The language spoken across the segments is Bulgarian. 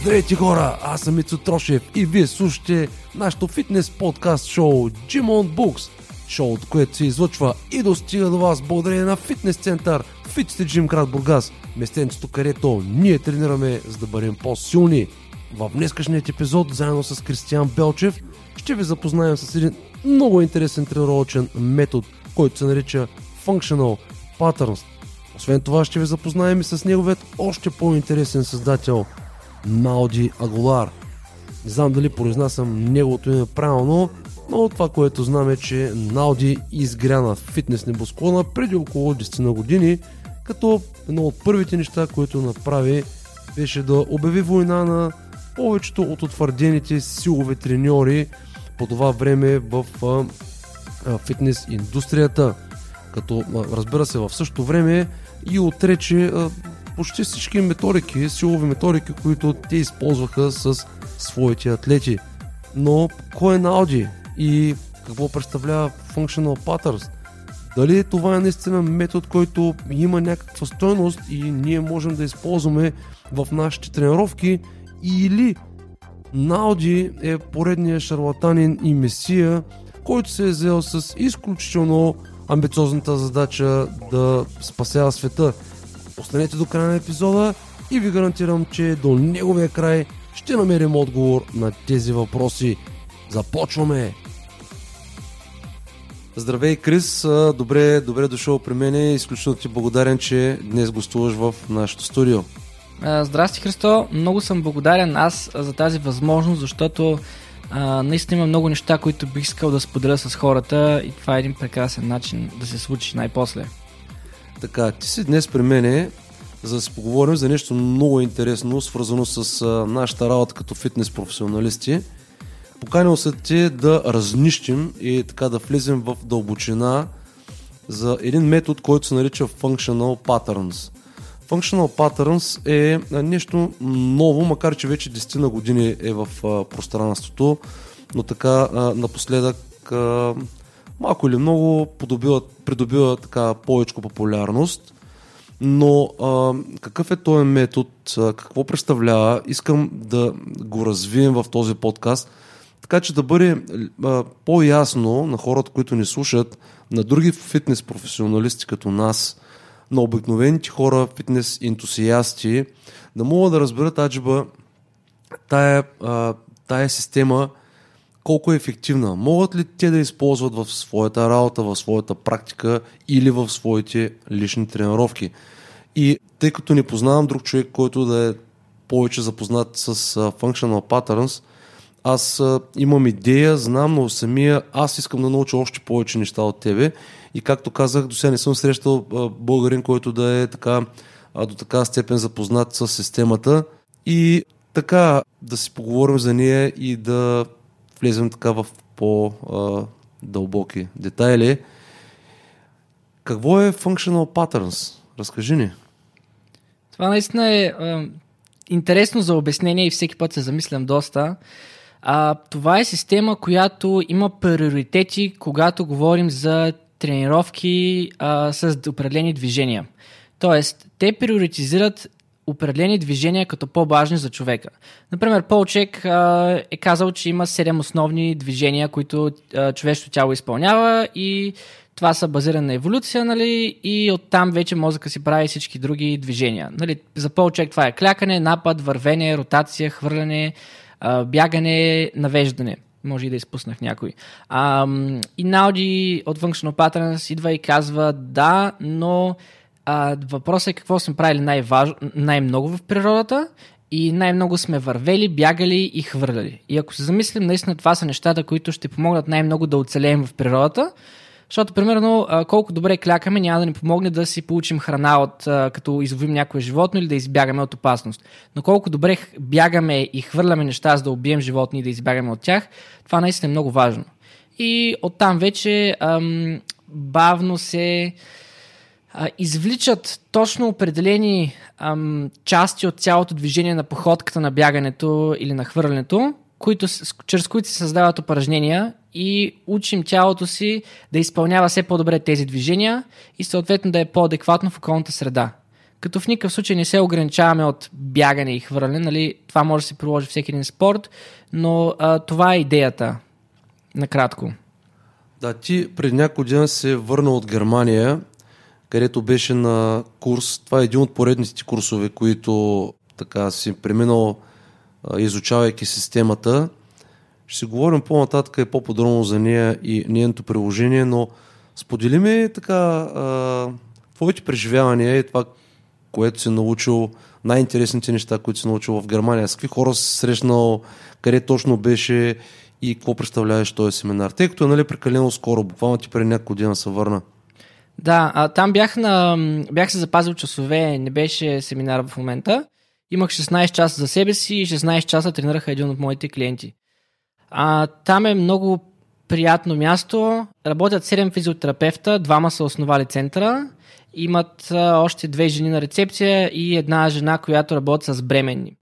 Здравейте хора, аз съм Ицо Трошев и вие слушате нашото фитнес подкаст шоу Gym on Books. Шоуто, което се излъчва и достига до вас благодарение на фитнес център Fit Gym град Бургас. Местенцето, където ние тренираме за да бъдем по-силни. В днескашният епизод, заедно с Кристиан Белчев, ще ви запознаем с един много интересен тренировъчен метод, който се нарича Functional Patterns. Освен това ще ви запознаем и с неговият още по-интересен създател Науди Аголар. Не знам дали произнасям неговото име правилно, но това, което знам е, че Науди изгря на фитнес небосклона преди около 10 на години, като едно от първите неща, които направи, беше да обяви война на повечето от утвърдените силови треньори по това време в фитнес индустрията. Като разбира се в същото време и отрече почти всички методики, силови методики, които те използваха с своите атлети. Но кой е Науди и какво представлява Functional Patterns? Дали това е наистина метод, който има някаква стойност и ние можем да използваме в нашите тренировки или Науди е поредният шарлатанин и месия, който се е взел с изключително амбициозната задача да спасява света. Останете до края на епизода и ви гарантирам, че до неговия край ще намерим отговор на тези въпроси. Започваме! Здравей, Крис! Добре, добре дошъл при мен. Изключително ти благодарен, че днес гостуваш в нашото студио. Здрасти, Христо! Много съм благодарен аз за тази възможност, защото а, наистина има много неща, които бих искал да споделя с хората и това е един прекрасен начин да се случи най-после. Така, ти си днес при мене, за да си поговорим за нещо много интересно, свързано с а, нашата работа като фитнес професионалисти. Поканил се ти да разнищим и така да влезем в дълбочина за един метод, който се нарича Functional Patterns. Functional Patterns е нещо ново, макар че вече 10 на години е в а, пространството, но така а, напоследък малко или много придобива, придобива така повече популярност. Но а, какъв е този метод, а, какво представлява, искам да го развием в този подкаст, така че да бъде а, по-ясно на хората, които ни слушат, на други фитнес професионалисти като нас, на обикновените хора, фитнес ентусиасти, да могат да разберат аджиба тая, а, тая система колко е ефективна. Могат ли те да използват в своята работа, в своята практика или в своите лични тренировки? И тъй като не познавам друг човек, който да е повече запознат с Functional Patterns, аз имам идея, знам, но самия аз искам да науча още повече неща от тебе. И както казах, до сега не съм срещал българин, който да е така, до така степен запознат с системата. И така да си поговорим за нея и да влезем така в по-дълбоки детайли. Какво е Functional Patterns? Разкажи ни. Това наистина е, е интересно за обяснение и всеки път се замислям доста. А, това е система, която има приоритети, когато говорим за тренировки а, с определени движения. Тоест, те приоритизират определени движения като по-важни за човека. Например, Полчек а, е казал, че има 7 основни движения, които а, човешкото тяло изпълнява и това са базирани на еволюция, нали, и оттам вече мозъка си прави всички други движения. Нали, за Полчек това е клякане, напад, вървене, ротация, хвърляне, а, бягане, навеждане. Може и да изпуснах някой. А, и Науди от Functional Patterns идва и казва да, но въпросът е какво сме правили най-важ... най-много в природата и най-много сме вървели, бягали и хвърляли. И ако се замислим, наистина това са нещата, които ще помогнат най-много да оцелеем в природата, защото, примерно, колко добре клякаме, няма да ни помогне да си получим храна от като изловим някое животно или да избягаме от опасност. Но колко добре бягаме и хвърляме неща, за да убием животни и да избягаме от тях, това наистина е много важно. И оттам вече ам, бавно се а, извличат точно определени ам, части от цялото движение на походката на бягането или на хвърлянето, които, чрез които се създават упражнения и учим тялото си да изпълнява все по-добре тези движения и съответно да е по-адекватно в околната среда. като в никакъв случай не се ограничаваме от бягане и хвърляне. Нали? Това може да се приложи всеки един спорт, но а, това е идеята. Накратко. Да, ти преди няколко дена се върна от Германия, където беше на курс. Това е един от поредните курсове, които така си преминал изучавайки системата. Ще си говорим по-нататък и по-подробно за нея и нейното приложение, но сподели ми така твоите преживявания и това, което си научил, най-интересните неща, които си научил в Германия. С какви хора си срещнал, къде точно беше и какво представляваш този семинар? Тъй като е нали, прекалено скоро, буквално ти преди няколко дена се върна. Да, а, там бях, на, бях се запазил часове, не беше семинар в момента. Имах 16 часа за себе си и 16 часа тренираха един от моите клиенти. А, там е много приятно място. Работят 7 физиотерапевта, двама са основали центъра. Имат а, още две жени на рецепция и една жена, която работи с бременни.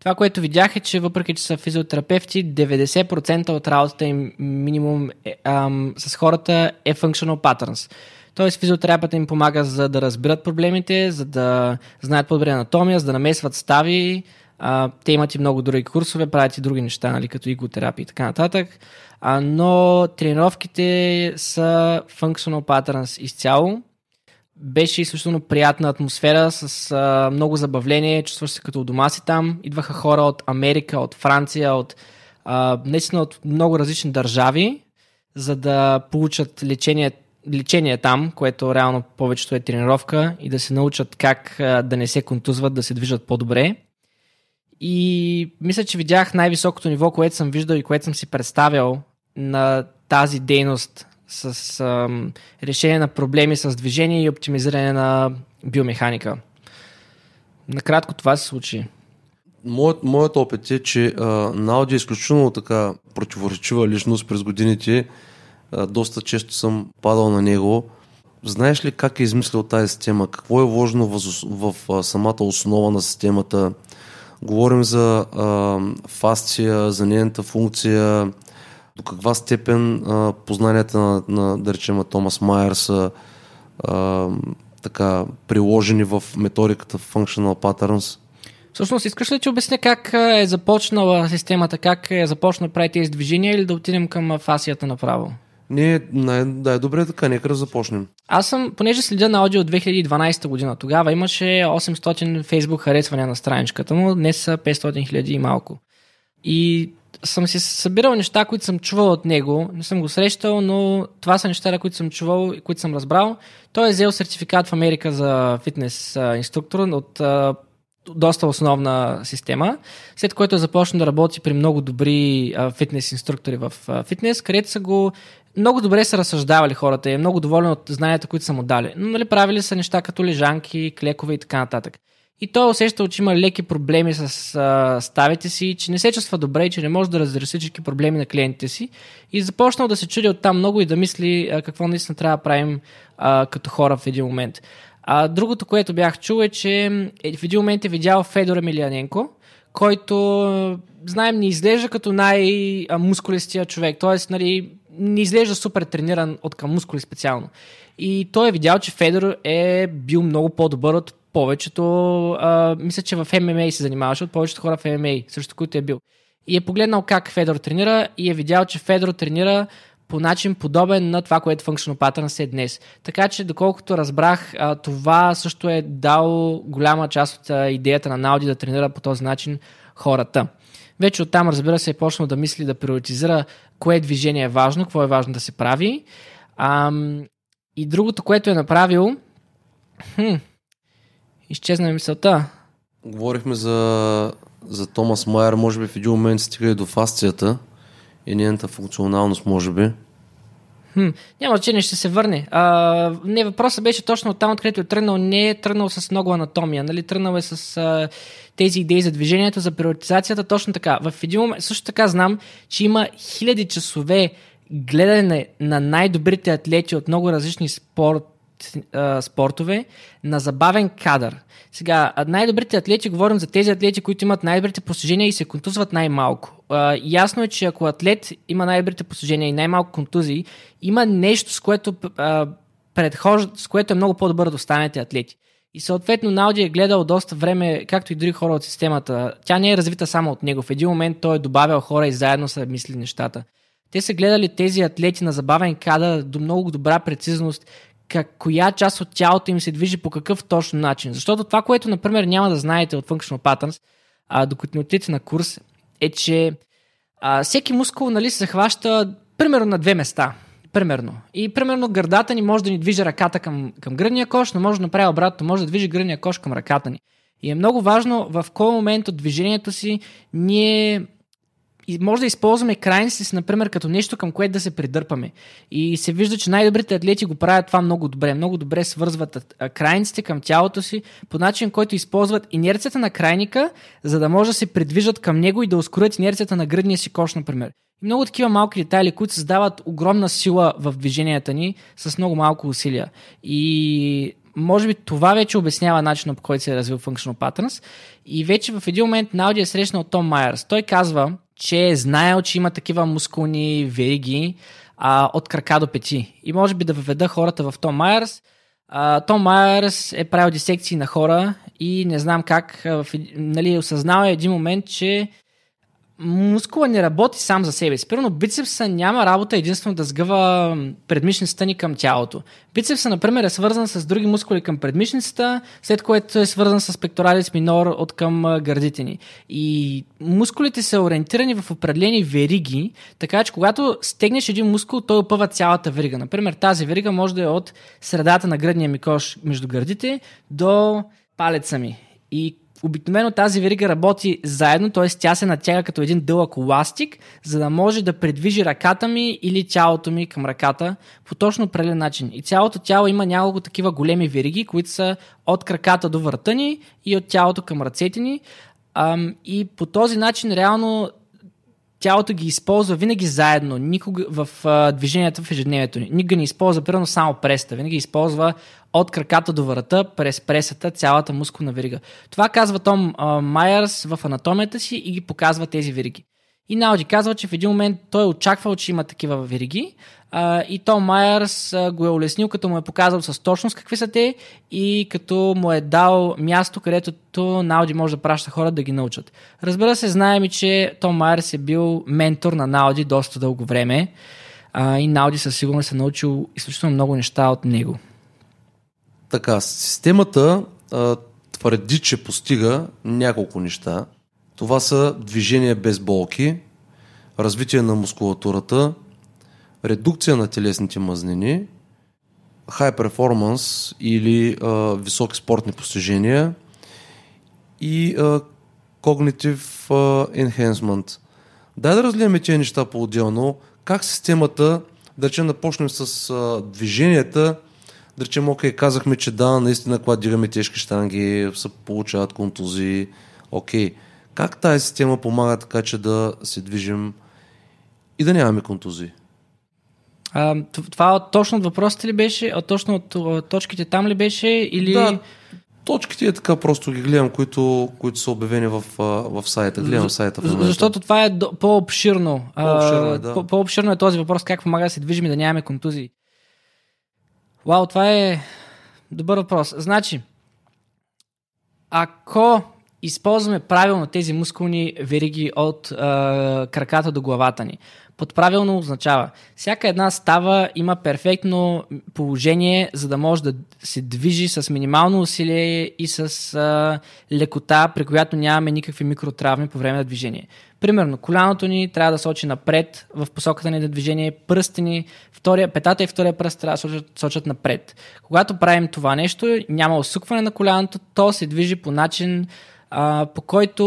Това, което видях е, че въпреки, че са физиотерапевти, 90% от работата им минимум е, ам, с хората е functional patterns. Тоест физиотерапията им помага за да разбират проблемите, за да знаят по-добре анатомия, за да намесват стави. А, те имат и много други курсове, правят и други неща, нали, като иготерапия и така нататък. А, но тренировките са functional patterns изцяло. Беше изключително приятна атмосфера с а, много забавление, чувстваш се като у дома си там. Идваха хора от Америка, от Франция, от а, наистина от много различни държави, за да получат лечение лечение там, което реално повечето е тренировка и да се научат как да не се контузват, да се движат по-добре. И мисля, че видях най-високото ниво, което съм виждал и което съм си представял на тази дейност с ам, решение на проблеми с движение и оптимизиране на биомеханика. Накратко това се случи. Моят, моят опит е, че а, Науди е изключително така противоречива личност през годините доста често съм падал на него. Знаеш ли как е измислил тази система? Какво е вложено в, в, самата основа на системата? Говорим за а, фасция, за нейната функция, до каква степен а, познанията на, на, да речем, Томас Майер са а, така, приложени в методиката Functional Patterns? Всъщност, искаш ли да обясня как е започнала системата, как е започна прави тези движения или да отидем към фасията направо? Не, не, да, е добре така, нека да започнем. Аз съм, понеже следя на аудио от 2012 година, тогава имаше 800 фейсбук харесвания на страничката му, днес са 500 хиляди и малко. И съм си събирал неща, които съм чувал от него, не съм го срещал, но това са неща, които съм чувал и които съм разбрал. Той е взел сертификат в Америка за фитнес инструктор от доста основна система, след което е започна да работи при много добри а, фитнес инструктори в а, фитнес, където са го много добре са разсъждавали хората и е много доволен от знанията, които са му дали. Но нали, правили са неща като лежанки, клекове и така нататък. И той е усещал, че има леки проблеми с а, ставите си, че не се чувства добре и че не може да разреши всички проблеми на клиентите си. И започнал да се чуди от там много и да мисли а, какво наистина трябва да правим а, като хора в един момент. А другото, което бях чул е, че е, в един момент е видял Федор Емилианенко, който, знаем, не изглежда като най-мускулистия човек. Тоест, нали, не изглежда супер трениран от към мускули специално. И той е видял, че Федор е бил много по-добър от повечето, а, мисля, че в ММА се занимаваше, от повечето хора в ММА, също които е бил. И е погледнал как Федор тренира и е видял, че Федор тренира по начин подобен на това, което Functional Patterns е днес. Така че, доколкото разбрах, това също е дал голяма част от идеята на Науди да тренира по този начин хората. Вече оттам, разбира се, е почнал да мисли да приоритизира кое движение е важно, какво е важно да се прави. Ам, и другото, което е направил, хм, изчезна ми мисълта. Говорихме за, за Томас Майер, може би в един момент стига и до фасцията и нейната функционалност, може би. Хм, няма значение, ще се върне. А, не, въпросът беше точно там, откъдето е тръгнал. Не е тръгнал с много анатомия. Нали? Тръгнал е с а, тези идеи за движението, за приоритизацията. Точно така. В един момент, също така знам, че има хиляди часове гледане на най-добрите атлети от много различни спорт, спортове на забавен кадър. Сега, най-добрите атлети, говорим за тези атлети, които имат най-добрите постижения и се контузват най-малко. А, ясно е, че ако атлет има най-добрите постижения и най-малко контузии, има нещо, с което, а, предхож... с което е много по-добър да останете атлети. И съответно Науди е гледал доста време, както и други хора от системата. Тя не е развита само от него. В един момент той е добавял хора и заедно са мисли нещата. Те са гледали тези атлети на забавен кадър до много добра прецизност, как, коя част от тялото им се движи по какъв точно начин. Защото това, което, например, няма да знаете от Functional Patterns, а, докато не отидете на курс, е, че а, всеки мускул нали, се хваща примерно на две места. Примерно. И примерно гърдата ни може да ни движи ръката към, към гръдния кош, но може да направи обратно, може да движи гръдния кош към ръката ни. И е много важно в кой момент от движението си ние и може да използваме крайниците си, например, като нещо към което да се придърпаме. И се вижда, че най-добрите атлети го правят това много добре. Много добре свързват крайниците към тялото си по начин, който използват инерцията на крайника, за да може да се придвижат към него и да ускорят инерцията на гръдния си кош, например. И много такива малки детайли, които създават огромна сила в движенията ни с много малко усилия. И може би това вече обяснява начина по който се е развил Functional Patterns. И вече в един момент Науди е срещнал Том Майерс. Той казва, че е знаел, че има такива мускулни вериги а, от крака до пети. И може би да въведа хората в Том Майерс. А, Том Майерс е правил дисекции на хора и не знам как, в, нали, осъзнава един момент, че мускула не работи сам за себе си. Примерно бицепса няма работа единствено да сгъва предмишницата ни към тялото. Бицепса, например, е свързан с други мускули към предмишницата, след което е свързан с пекторалис минор от към гърдите ни. И мускулите са ориентирани в определени вериги, така че когато стегнеш един мускул, той опъва цялата верига. Например, тази верига може да е от средата на гръдния ми кош между гърдите до палеца ми. И Обикновено тази верига работи заедно, т.е. тя се натяга като един дълъг ластик, за да може да предвижи ръката ми или тялото ми към ръката по точно определен начин. И цялото тяло има няколко такива големи вериги, които са от краката до врата ни и от тялото към ръцете ни. и по този начин реално тялото ги използва винаги заедно, никога в а, движенията в ежедневието ни. Никога не използва, примерно, само преста. Винаги използва от краката до врата, през пресата, цялата мускулна верига. Това казва Том а, Майерс в анатомията си и ги показва тези вериги. И Науди казва, че в един момент той е очаквал, че има такива вериги а, и Том Майерс а, го е улеснил, като му е показал с точност какви са те и като му е дал място, където Науди може да праща хора да ги научат. Разбира се, знаем и, че Том Майерс е бил ментор на Науди доста дълго време а, и Науди със сигурност е научил изключително много неща от него. Така, системата а, твърди, че постига няколко неща. Това са движение без болки, развитие на мускулатурата, редукция на телесните мазнини, high performance или а, високи спортни постижения и а, cognitive а, enhancement. Дай да разгледаме тези неща по-отделно. Как системата, да речем, да почнем с а, движенията, да речем, окей, казахме, че да, наистина, когато дигаме тежки штанги, се получават контузии. Окей, как тази система помага така, че да се движим и да нямаме контузии? А, това точно от въпросите ли беше? А точно от точките там ли беше? Или... Да, точките е така, просто ги гледам, които, които са обявени в, в сайта. Гледам сайта в момента. Защото това е по-обширно. По-обширно е, да. По-обширно е този въпрос, как помага да се движим и да нямаме контузии. Вау, това е добър въпрос. Значи, ако използваме правилно тези мускулни вериги от а, краката до главата ни, под правилно означава, всяка една става има перфектно положение, за да може да се движи с минимално усилие и с а, лекота, при която нямаме никакви микротравми по време на движение. Примерно, коляното ни трябва да сочи напред в посоката ни на движение, пръстите ни, втория, петата и втория пръст трябва да сочат, сочат напред. Когато правим това нещо, няма усукване на коляното, то се движи по начин, а, по който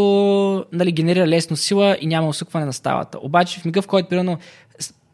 нали, генерира лесно сила и няма усукване на ставата. Обаче в мига, в който примерно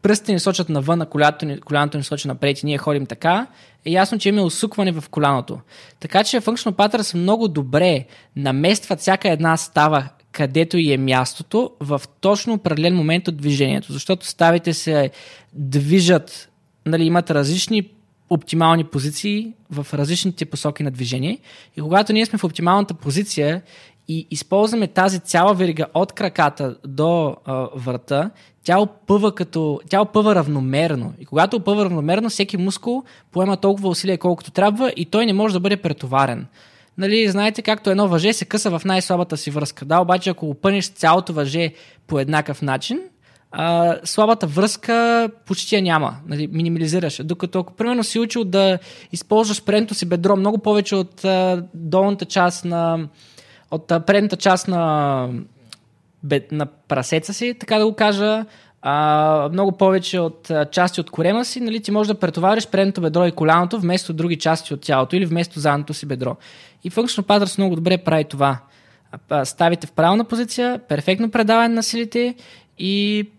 пръстите ни сочат навън, а коляното ни, коляното ни сочи напред и ние ходим така, е ясно, че има усукване в коляното. Така че Functional Patterns много добре наместват всяка една става където и е мястото в точно определен момент от движението, защото ставите се движат, нали, имат различни оптимални позиции в различните посоки на движение. И когато ние сме в оптималната позиция и използваме тази цяла верига от краката до а, врата, тя опъва, като, тя опъва равномерно. И когато опъва равномерно, всеки мускул поема толкова усилие, колкото трябва и той не може да бъде претоварен. Нали, знаете, както едно въже се къса в най-слабата си връзка. Да, обаче ако опънеш цялото въже по еднакъв начин, а, слабата връзка почти я няма, нали, минимализираш. Докато ако примерно си учил да използваш предното си бедро много повече от а, долната част на от а, предната част на, бед, на прасеца си, така да го кажа, а, много повече от а, части от корема си, нали, ти можеш да претовариш предното бедро и коляното вместо други части от тялото или вместо задното си бедро. И Functional Patterns много добре прави това. Ставите в правилна позиция, перфектно предаване на силите и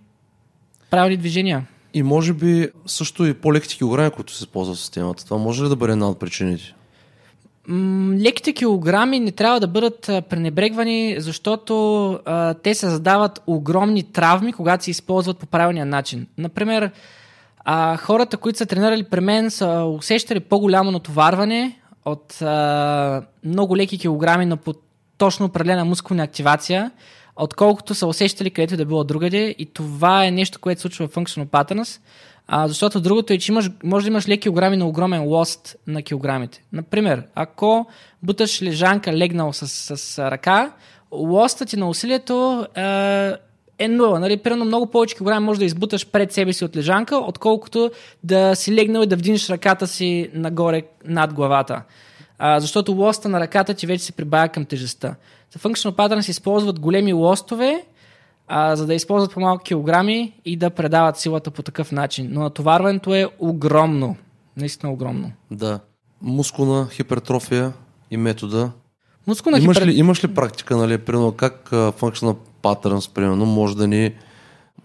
правилни движения. И може би също и по-леките килограми, които се използват в системата. Това може ли да бъде една от причините? леките килограми не трябва да бъдат пренебрегвани, защото а, те създават огромни травми, когато се използват по правилния начин. Например, а, хората, които са тренирали при мен, са усещали по-голямо натоварване от а, много леки килограми на по точно определена мускулна активация, отколкото са усещали където да било другаде. И това е нещо, което случва в Functional Patterns. А, защото другото е, че имаш, може да имаш леки килограми на огромен лост на килограмите. Например, ако буташ лежанка легнал с, с, с ръка, лостът ти на усилието е, е нула. Нали? Примерно много повече килограми може да избуташ пред себе си от лежанка, отколкото да си легнал и да вдигнеш ръката си нагоре над главата. А, защото лоста на ръката ти вече се прибавя към тежестта. Functional Pattern се използват големи лостове, а, за да използват по-малко килограми и да предават силата по такъв начин. Но натоварването е огромно. Наистина огромно. Да. Мускулна хипертрофия и метода. Мускулна имаш, хипер... ли, имаш ли практика, нали, примерно, как Functional Patterns, примерно, може да ни,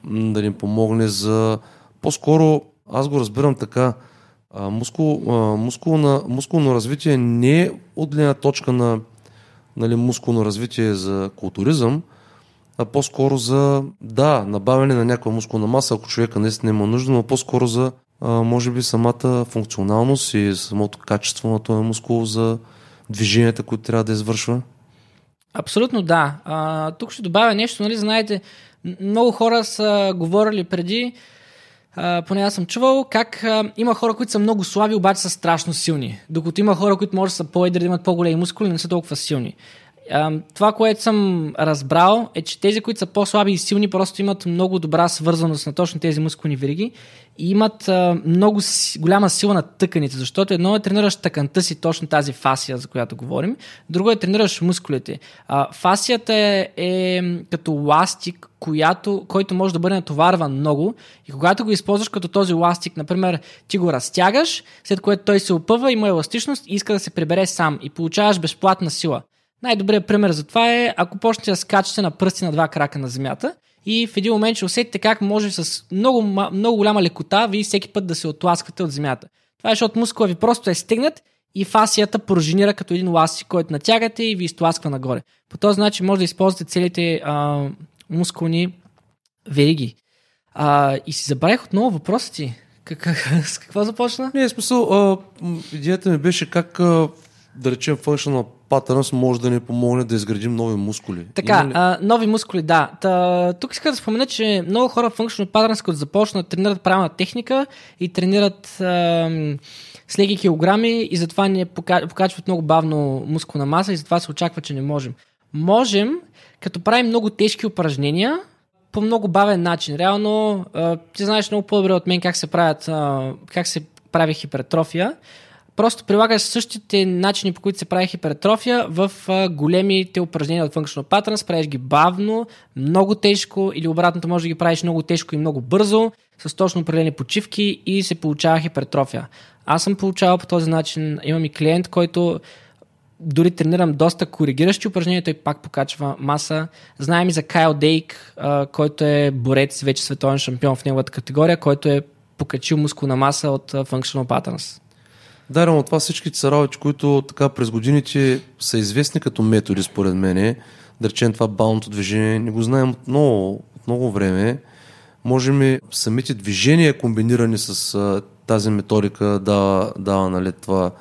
да ни помогне за... По-скоро, аз го разбирам така, а, мускул, а, мускулна, мускулно развитие не е от гледна точка на нали, мускулно развитие за културизъм, а по-скоро за, да, набавяне на някаква мускулна маса, ако човека наистина има нужда, но по-скоро за, а, може би, самата функционалност и самото качество на този мускул за движенията, които трябва да извършва? Абсолютно да. А, тук ще добавя нещо, нали, знаете, много хора са говорили преди, а, поне аз съм чувал, как а, има хора, които са много слаби, обаче са страшно силни. Докато има хора, които може да са по-едри, да имат по-големи мускули, не са толкова силни това, което съм разбрал е, че тези, които са по-слаби и силни, просто имат много добра свързаност на точно тези мускулни вериги и имат много голяма сила на тъканите, защото едно е тренираш тъканта си, точно тази фасия, за която говорим, друго е тренираш мускулите. Фасията е, е като ластик, която, който може да бъде натоварван много и когато го използваш като този ластик, например, ти го разтягаш, след което той се опъва, има еластичност и иска да се прибере сам и получаваш безплатна сила. Най-добрият пример за това е, ако почнете да скачате на пръсти на два крака на земята и в един момент ще усетите как може с много, много голяма лекота ви всеки път да се отласквате от земята. Това е, защото мускула ви просто е стигнат и фасията пружинира като един ластик, който натягате и ви изтласква нагоре. По този начин може да използвате целите а, мускулни вериги. А, и си забравих отново въпроса ти. Как, с какво започна? Не, смисъл, а, идеята ми беше как, а, да речем, functional Patterns може да ни помогне да изградим нови мускули. Така, а, нови мускули, да. Та, тук иска да спомена, че много хора в Functional Patterns, като започнат, тренират правилна техника и тренират а, с леки килограми и затова не покачват много бавно мускулна маса и затова се очаква, че не можем. Можем, като правим много тежки упражнения, по много бавен начин. Реално, а, ти знаеш много по-добре от мен как се правят, а, как се прави хипертрофия просто прилагаш същите начини, по които се прави хипертрофия в големите упражнения от Functional Patterns, правиш ги бавно, много тежко или обратното може да ги правиш много тежко и много бързо, с точно определени почивки и се получава хипертрофия. Аз съм получавал по този начин, имам и клиент, който дори тренирам доста коригиращи упражнения, той пак покачва маса. Знаем и за Кайл Дейк, който е борец, вече световен шампион в неговата категория, който е покачил мускулна маса от Functional Patterns. Да, но това всичките са работи, които така през годините са известни като методи, според мен. Да речем това баунто движение, не го знаем от много, от много време. Можем и самите движения, комбинирани с а, тази методика, да дава нали, това,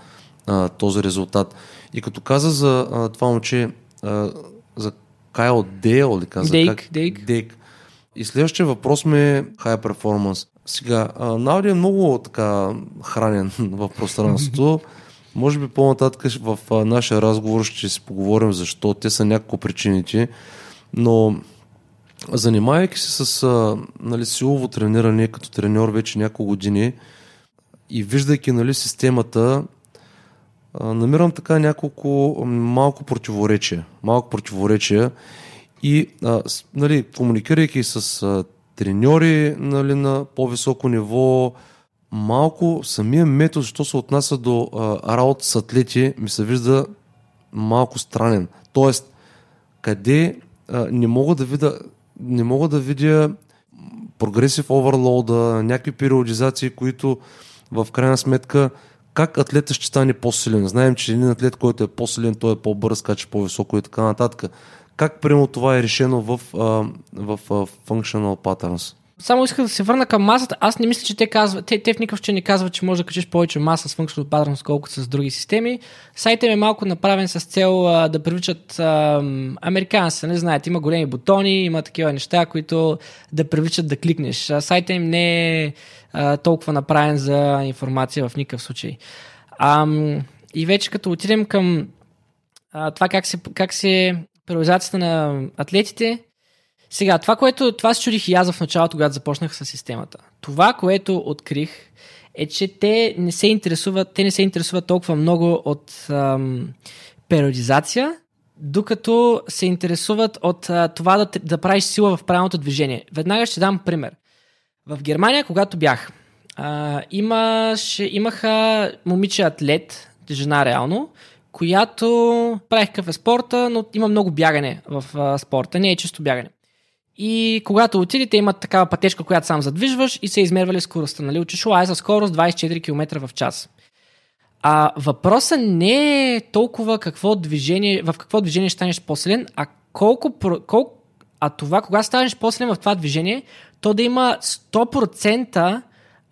а, този резултат. И като каза за а, това момче, а, за Кайл Дейл ли каза? Дейк, как? Дейк. Дейк. И следващия въпрос ми е High Performance. Сега, Науди е много така хранен в пространството. Може би по-нататък в нашия разговор ще си поговорим защо. Те са няколко причините. Но занимавайки се с а, нали, силово трениране като треньор вече няколко години и виждайки нали, системата, а, намирам така няколко малко противоречия. Малко противоречия и а, нали, комуникирайки с а, треньори нали, на по-високо ниво, малко самия метод, що се отнася до а, работа с атлети, ми се вижда малко странен. Тоест, къде а, не мога да видя не мога да видя прогресив оверлоуда, някакви периодизации, които в крайна сметка как атлета ще стане по-силен. Знаем, че един атлет, който е по-силен, той е по-бърз, каче по-високо и така нататък. Как примерно това е решено в, а, в Functional Patterns? Само исках да се върна към масата. Аз не мисля, че те казват, те, те в никакъв че не казват, че може да качиш повече маса с Functional Patterns, колкото с други системи. Сайтът е малко направен с цел а, да привличат а, американци. Не знаете, има големи бутони, има такива неща, които да привличат да кликнеш. Сайтът им не е а, толкова направен за информация в никакъв случай. А, и вече като отидем към а, това как се, как се периодизацията на атлетите, сега, това, което това се чудих и аз в началото, когато започнах с системата. Това, което открих, е, че те не се интересуват, те не се интересуват толкова много от ам, периодизация, докато се интересуват от а, това да, да правиш сила в правилното движение. Веднага ще дам пример. В Германия, когато бях, а, имаше, имаха момиче атлет, жена реално, която правих какъв е спорта, но има много бягане в а, спорта, не е чисто бягане. И когато отидете, имат такава пътечка, която сам задвижваш и се измервали скоростта. Нали? Учиш е за скорост 24 км в час. А въпросът не е толкова какво движение, в какво движение ще станеш по-силен, а колко, колко а това, кога станеш по-силен в това движение, то да има 100%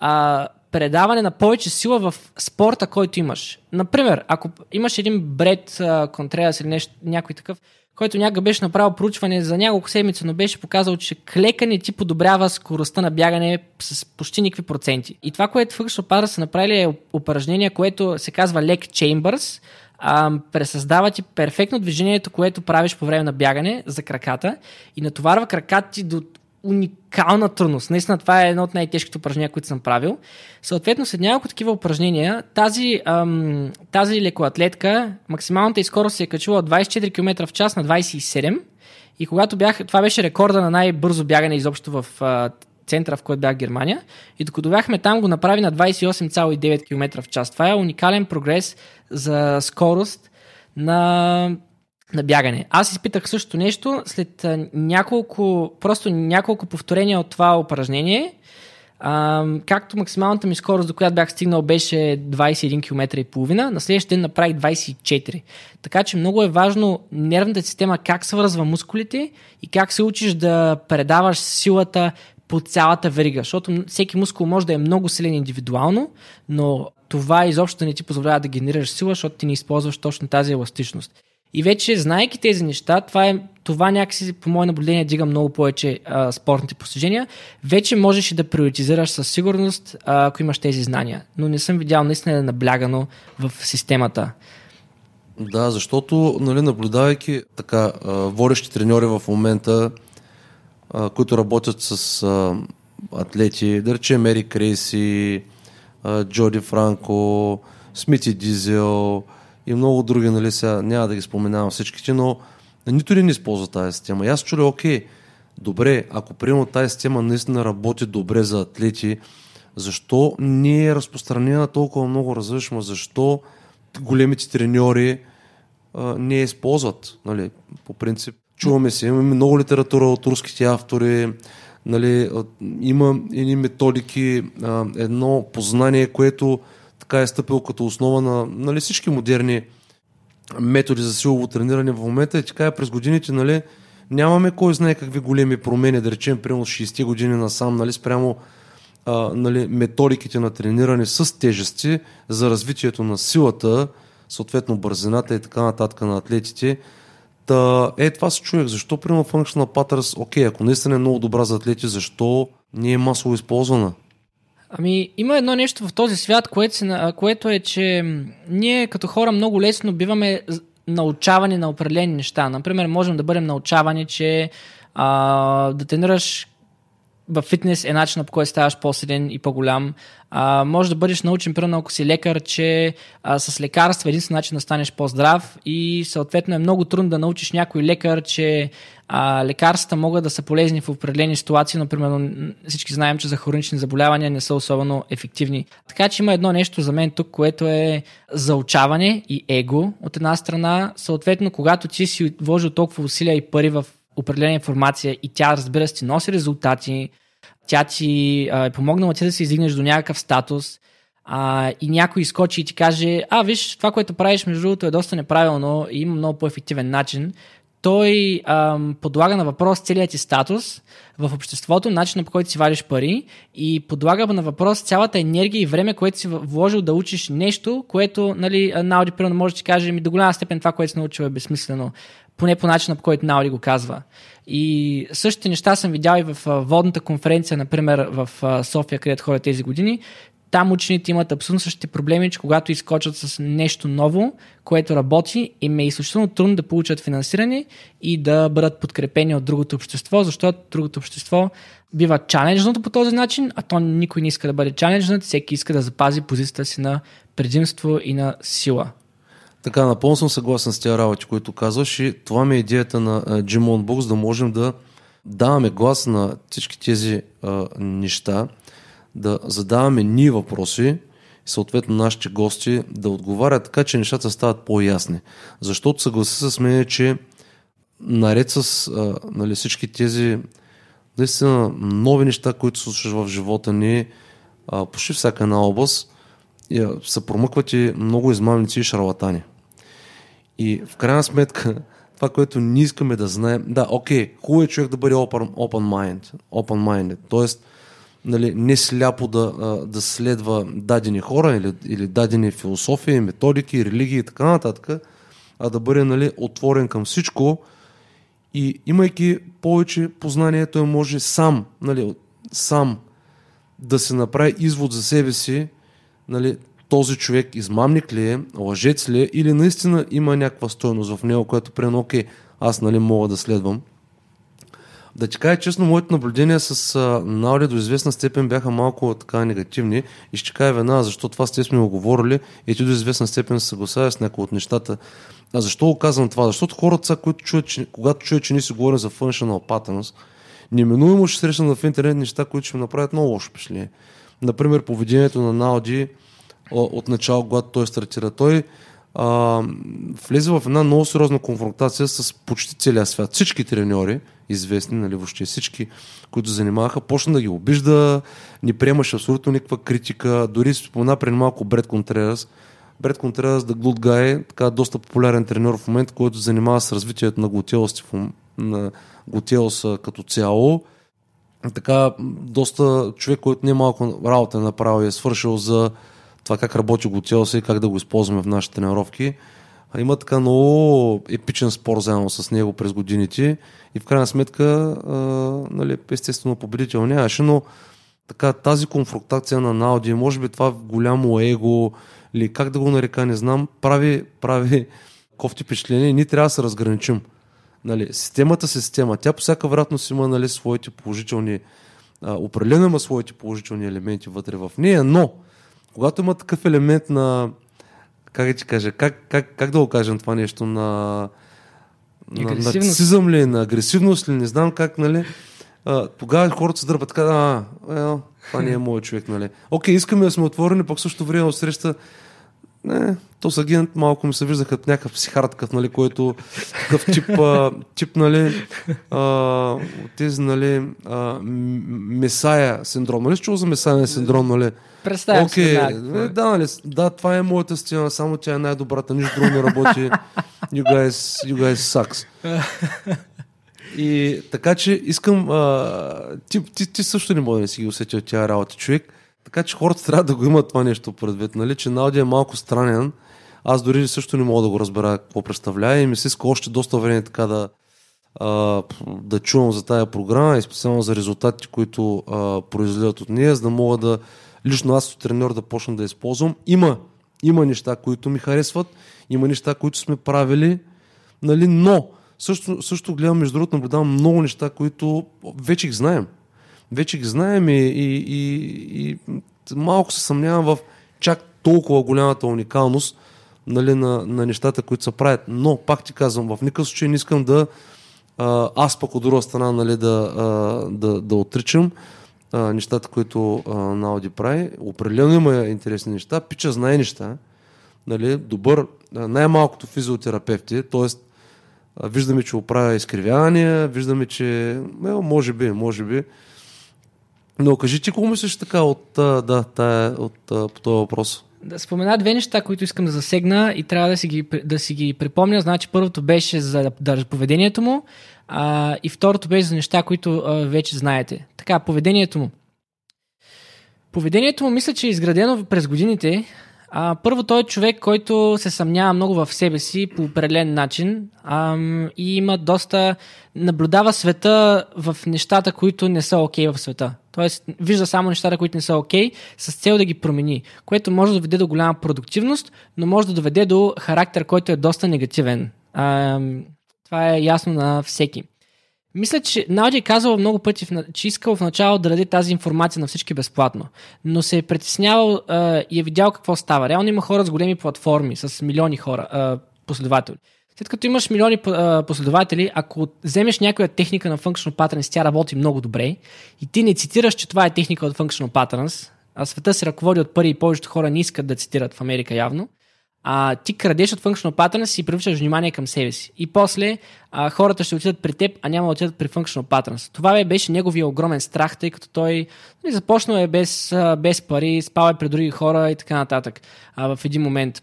а, предаване на повече сила в спорта, който имаш. Например, ако имаш един бред Контреас или нещо, някой такъв, който някога беше направил проучване за няколко седмици, но беше показал, че клекане ти подобрява скоростта на бягане с почти никакви проценти. И това, което Фъкшо Пара са направили е упражнение, което се казва Leg Chambers. Пресъздава ти перфектно движението, което правиш по време на бягане за краката и натоварва краката ти до уникална трудност. Наистина това е едно от най-тежките упражнения, които съм правил. Съответно, след няколко такива упражнения, тази, ам, тази лекоатлетка, максималната и скорост се е качила от 24 км в час на 27 и когато бях, това беше рекорда на най-бързо бягане изобщо в а, центъра, в който бях в Германия. И докато бяхме там, го направи на 28,9 км в час. Това е уникален прогрес за скорост на на бягане. Аз изпитах също нещо след няколко, просто няколко повторения от това упражнение. А, както максималната ми скорост, до която бях стигнал, беше 21 км и половина, на следващия ден направих 24. Така че много е важно нервната система как свързва мускулите и как се учиш да предаваш силата по цялата верига, защото всеки мускул може да е много силен индивидуално, но това изобщо не ти позволява да генерираш сила, защото ти не използваш точно тази еластичност. И вече, знаеки тези неща, това, е, това някакси, по мое наблюдение, дига много повече а, спортните постижения. Вече можеш да приоритизираш със сигурност, а, ако имаш тези знания. Но не съм видял наистина наблягано в системата. Да, защото, нали, наблюдавайки така водещи треньори в момента, а, които работят с а, атлети, да речем Ери Крейси, а, Джоди Франко, Смити Дизел, и много други, нали, сега няма да ги споменавам всичките, но нито един не използва тази система. И аз чуля, окей, добре, ако приемам тази система наистина работи добре за атлети, защо не е разпространена толкова много развършма, защо големите треньори а, не я използват, нали, по принцип. Чуваме се, имаме много литература от руските автори, нали, има едни методики, едно познание, което така е стъпил като основа на нали, всички модерни методи за силово трениране в момента и така е през годините, нали, нямаме кой знае какви големи промени, да речем, примерно 60 години насам, нали, спрямо а, нали, методиките на трениране с тежести за развитието на силата, съответно бързината и така нататък на атлетите. Та, е, това се чуех. Защо, примерно, Functional Patterns, окей, ако наистина е много добра за атлети, защо не е масово използвана? Ами, има едно нещо в този свят, което, се, което е, че ние като хора много лесно биваме научавани на определени неща. Например, можем да бъдем научавани, че а, да тренираш в фитнес е начинът по който ставаш по-силен и по-голям. А, може да бъдеш научен, примерно ако си лекар, че а, с лекарства е единствен начин да станеш по-здрав и съответно е много трудно да научиш някой лекар, че а, лекарствата могат да са полезни в определени ситуации, например всички знаем, че за хронични заболявания не са особено ефективни. Така че има едно нещо за мен тук, което е заучаване и его от една страна. Съответно, когато ти си вложил толкова усилия и пари в определена информация и тя, разбира се, ти носи резултати, тя ти а, е помогнала ти да се издигнеш до някакъв статус а, и някой изкочи и ти каже, а, виж, това, което правиш, между другото, е доста неправилно и има много по-ефективен начин, той ам, подлага на въпрос целият ти статус в обществото, начина по който си вадиш пари и подлага на въпрос цялата енергия и време, което си вложил да учиш нещо, което, нали, Науди, примерно, може да ти каже, ми до голяма степен това, което си научил е безсмислено поне по начина, по който Наури го казва. И същите неща съм видял и в водната конференция, например, в София, където ходят тези години. Там учените имат абсолютно същите проблеми, че когато изкочат с нещо ново, което работи, им е изключително трудно да получат финансиране и да бъдат подкрепени от другото общество, защото другото общество бива чаленджното по този начин, а то никой не иска да бъде чаленджнат, всеки иска да запази позицията си на предимство и на сила. Така, напълно съм съгласен с тези работи, които казваш и това ми е идеята на Jimon Box, да можем да даваме глас на всички тези а, неща, да задаваме ние въпроси и съответно нашите гости да отговарят така, че нещата стават по-ясни. Защото съгласи с мен, че наред с а, нали, всички тези наистина нови неща, които се случват в живота ни, а, почти всяка една област, се промъкват и много измамници и шарлатани. И в крайна сметка, това, което ние искаме да знаем, да, окей, хубаво е човек да бъде open, open mind, open minded, т.е. Нали, не сляпо да, да следва дадени хора или, или дадени философии, методики, религии и така нататък, а да бъде нали, отворен към всичко и имайки повече познание, той може сам, нали, сам да се направи извод за себе си, нали, този човек измамник ли е, лъжец ли е или наистина има някаква стойност в него, което при окей, аз нали мога да следвам. Да ти кажа честно, моите наблюдения с Наури до известна степен бяха малко така негативни и ще кажа веднага, защо това сте сме го говорили и ти до известна степен се съгласява с някои от нещата. А защо го казвам това? Защото хората, които чуят, че, когато чуят, че ние си говорим за functional patterns, неминуемо ще срещнат в интернет неща, които ще ми направят много лошо впечатление. Например, поведението на Науди, от начало, когато той стартира. Той а, влезе в една много сериозна конфронтация с почти целия свят. Всички треньори, известни, нали, въобще всички, които занимаваха, почна да ги обижда, не приемаше абсолютно никаква критика, дори спомена преди малко Бред Контрерас. Бред Контрерас, да Good Guy, така доста популярен треньор в момента, който занимава с развитието на глутелост, на глутелост като цяло. Така, доста човек, който не е малко работа е направил и е свършил за това как работи Готелса и как да го използваме в нашите тренировки. Има така много епичен спор заедно с него през годините и в крайна сметка, а, нали, естествено победител нямаше, но така, тази конфронтация на Науди, може би това голямо его или как да го нарека, не знам, прави, прави кофти впечатление и ние трябва да се разграничим. Нали, системата си система. Тя по всяка вероятност има нали, своите положителни, а, определено има своите положителни елементи вътре в нея, но когато има такъв елемент на, как ти кажа, как, как, как да го кажем това нещо, на, на нацизъм ли, на агресивност ли, не знам как, нали, а, тогава хората се дърпат така, а, е, това не е моят човек, нали. Окей, искаме да сме отворени, пък също време от среща не, то с агент малко ми се вижда като някакъв психар, такъв, нали, който такъв тип, а, тип нали, а, тези, нали, а, месая синдром. Нали чул за месая синдром, нали? Представям okay, се. Да, да, нали, да, това е моята стена, само тя е най-добрата, нищо друго не работи. You guys, you guys sucks. И така че искам, а, ти, ти, ти също не може да си ги усетил тя работа, човек. Така че хората трябва да го имат това нещо предвид, нали? че Науди е малко странен, аз дори също не мога да го разбера какво представлява и ми се иска още доста време така да, а, да чувам за тая програма и специално за резултатите, които а, произлизат от нея, за да мога да лично аз като треньор да почна да използвам. Има, има неща, които ми харесват, има неща, които сме правили, нали, но също, също гледам, между другото, наблюдавам много неща, които вече ги знаем. Вече ги знаем и, и, и, и малко се съмнявам в чак толкова голямата уникалност нали, на, на нещата, които се правят. Но, пак ти казвам, в никакъв случай не искам да аз пък от друга страна нали, да, да, да отричам нещата, които а, Науди прави. Определено има интересни неща. Пича знае неща. Нали, добър, най-малкото физиотерапевти, т.е. виждаме, че оправя изкривявания, виждаме, че е, може би, може би. Но кажи ти какво мислиш така от, да, тая, от, по този въпрос? Да спомена две неща, които искам да засегна и трябва да си ги, да си ги припомня. Значи първото беше за да, поведението му а, и второто беше за неща, които а, вече знаете. Така, поведението му. Поведението му мисля, че е изградено през годините. А, първо той е човек, който се съмнява много в себе си по определен начин а, и има доста... наблюдава света в нещата, които не са окей okay в света. Тоест, вижда само нещата, които не са окей, okay, с цел да ги промени, което може да доведе до голяма продуктивност, но може да доведе до характер, който е доста негативен. А, това е ясно на всеки. Мисля, че Науди е казал много пъти, че искал в начало да даде тази информация на всички безплатно, но се е притеснявал а, и е видял какво става. Реално има хора с големи платформи, с милиони хора, а, последователи. След като имаш милиони последователи, ако вземеш някоя техника на Functional Patterns, тя работи много добре и ти не цитираш, че това е техника от Functional Patterns, а света се ръководи от пари и повечето хора не искат да цитират в Америка явно, а, ти крадеш от Functional Patterns и привличаш внимание към себе си. И после а, хората ще отидат при теб, а няма да отидат при Functional Patterns. Това беше неговия огромен страх, тъй като той нали, започнал е без, без пари, спал е при други хора и така нататък а, в един момент.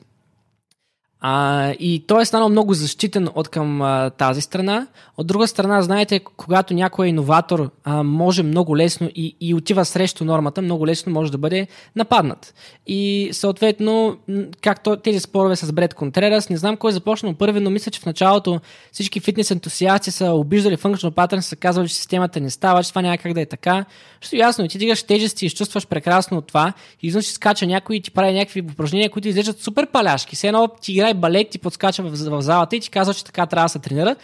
А, и той е станал много защитен от към а, тази страна. От друга страна, знаете, когато някой иноватор а, може много лесно и, и отива срещу нормата, много лесно може да бъде нападнат. И съответно, както тези спорове с Бред Контрерас, не знам кой е започнал първи, но мисля, че в началото всички фитнес ентусиасти са обиждали Functional Pattern, са казвали, че системата не става, че това няма как да е така. Защото ясно, ти дигаш тежести и изчувстваш прекрасно от това, и изведнъж скача някой и ти прави някакви упражнения, които излежат супер паляшки. Все едно ти играе балет, ти подскача в, в залата и ти казва, че така трябва да се тренира.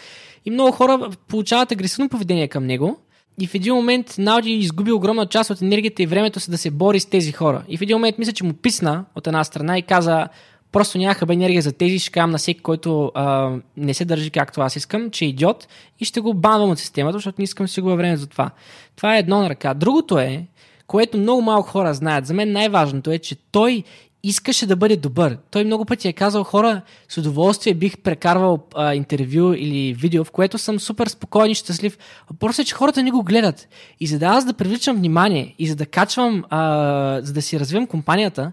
И много хора получават агресивно поведение към него. И в един момент Науди изгуби огромна част от енергията и времето си да се бори с тези хора. И в един момент мисля, че му писна от една страна и каза, просто нямаха бе енергия за тези, ще кажам на всеки, който а, не се държи както аз искам, че е идиот и ще го банвам от системата, защото не искам да си губя време за това. Това е едно на ръка. Другото е, което много малко хора знаят. За мен най-важното е, че той искаше да бъде добър. Той много пъти е казал хора, с удоволствие бих прекарвал а, интервю или видео, в което съм супер спокоен и щастлив. Въпросът е, че хората не го гледат. И за да аз да привличам внимание и за да качвам, а, за да си развивам компанията,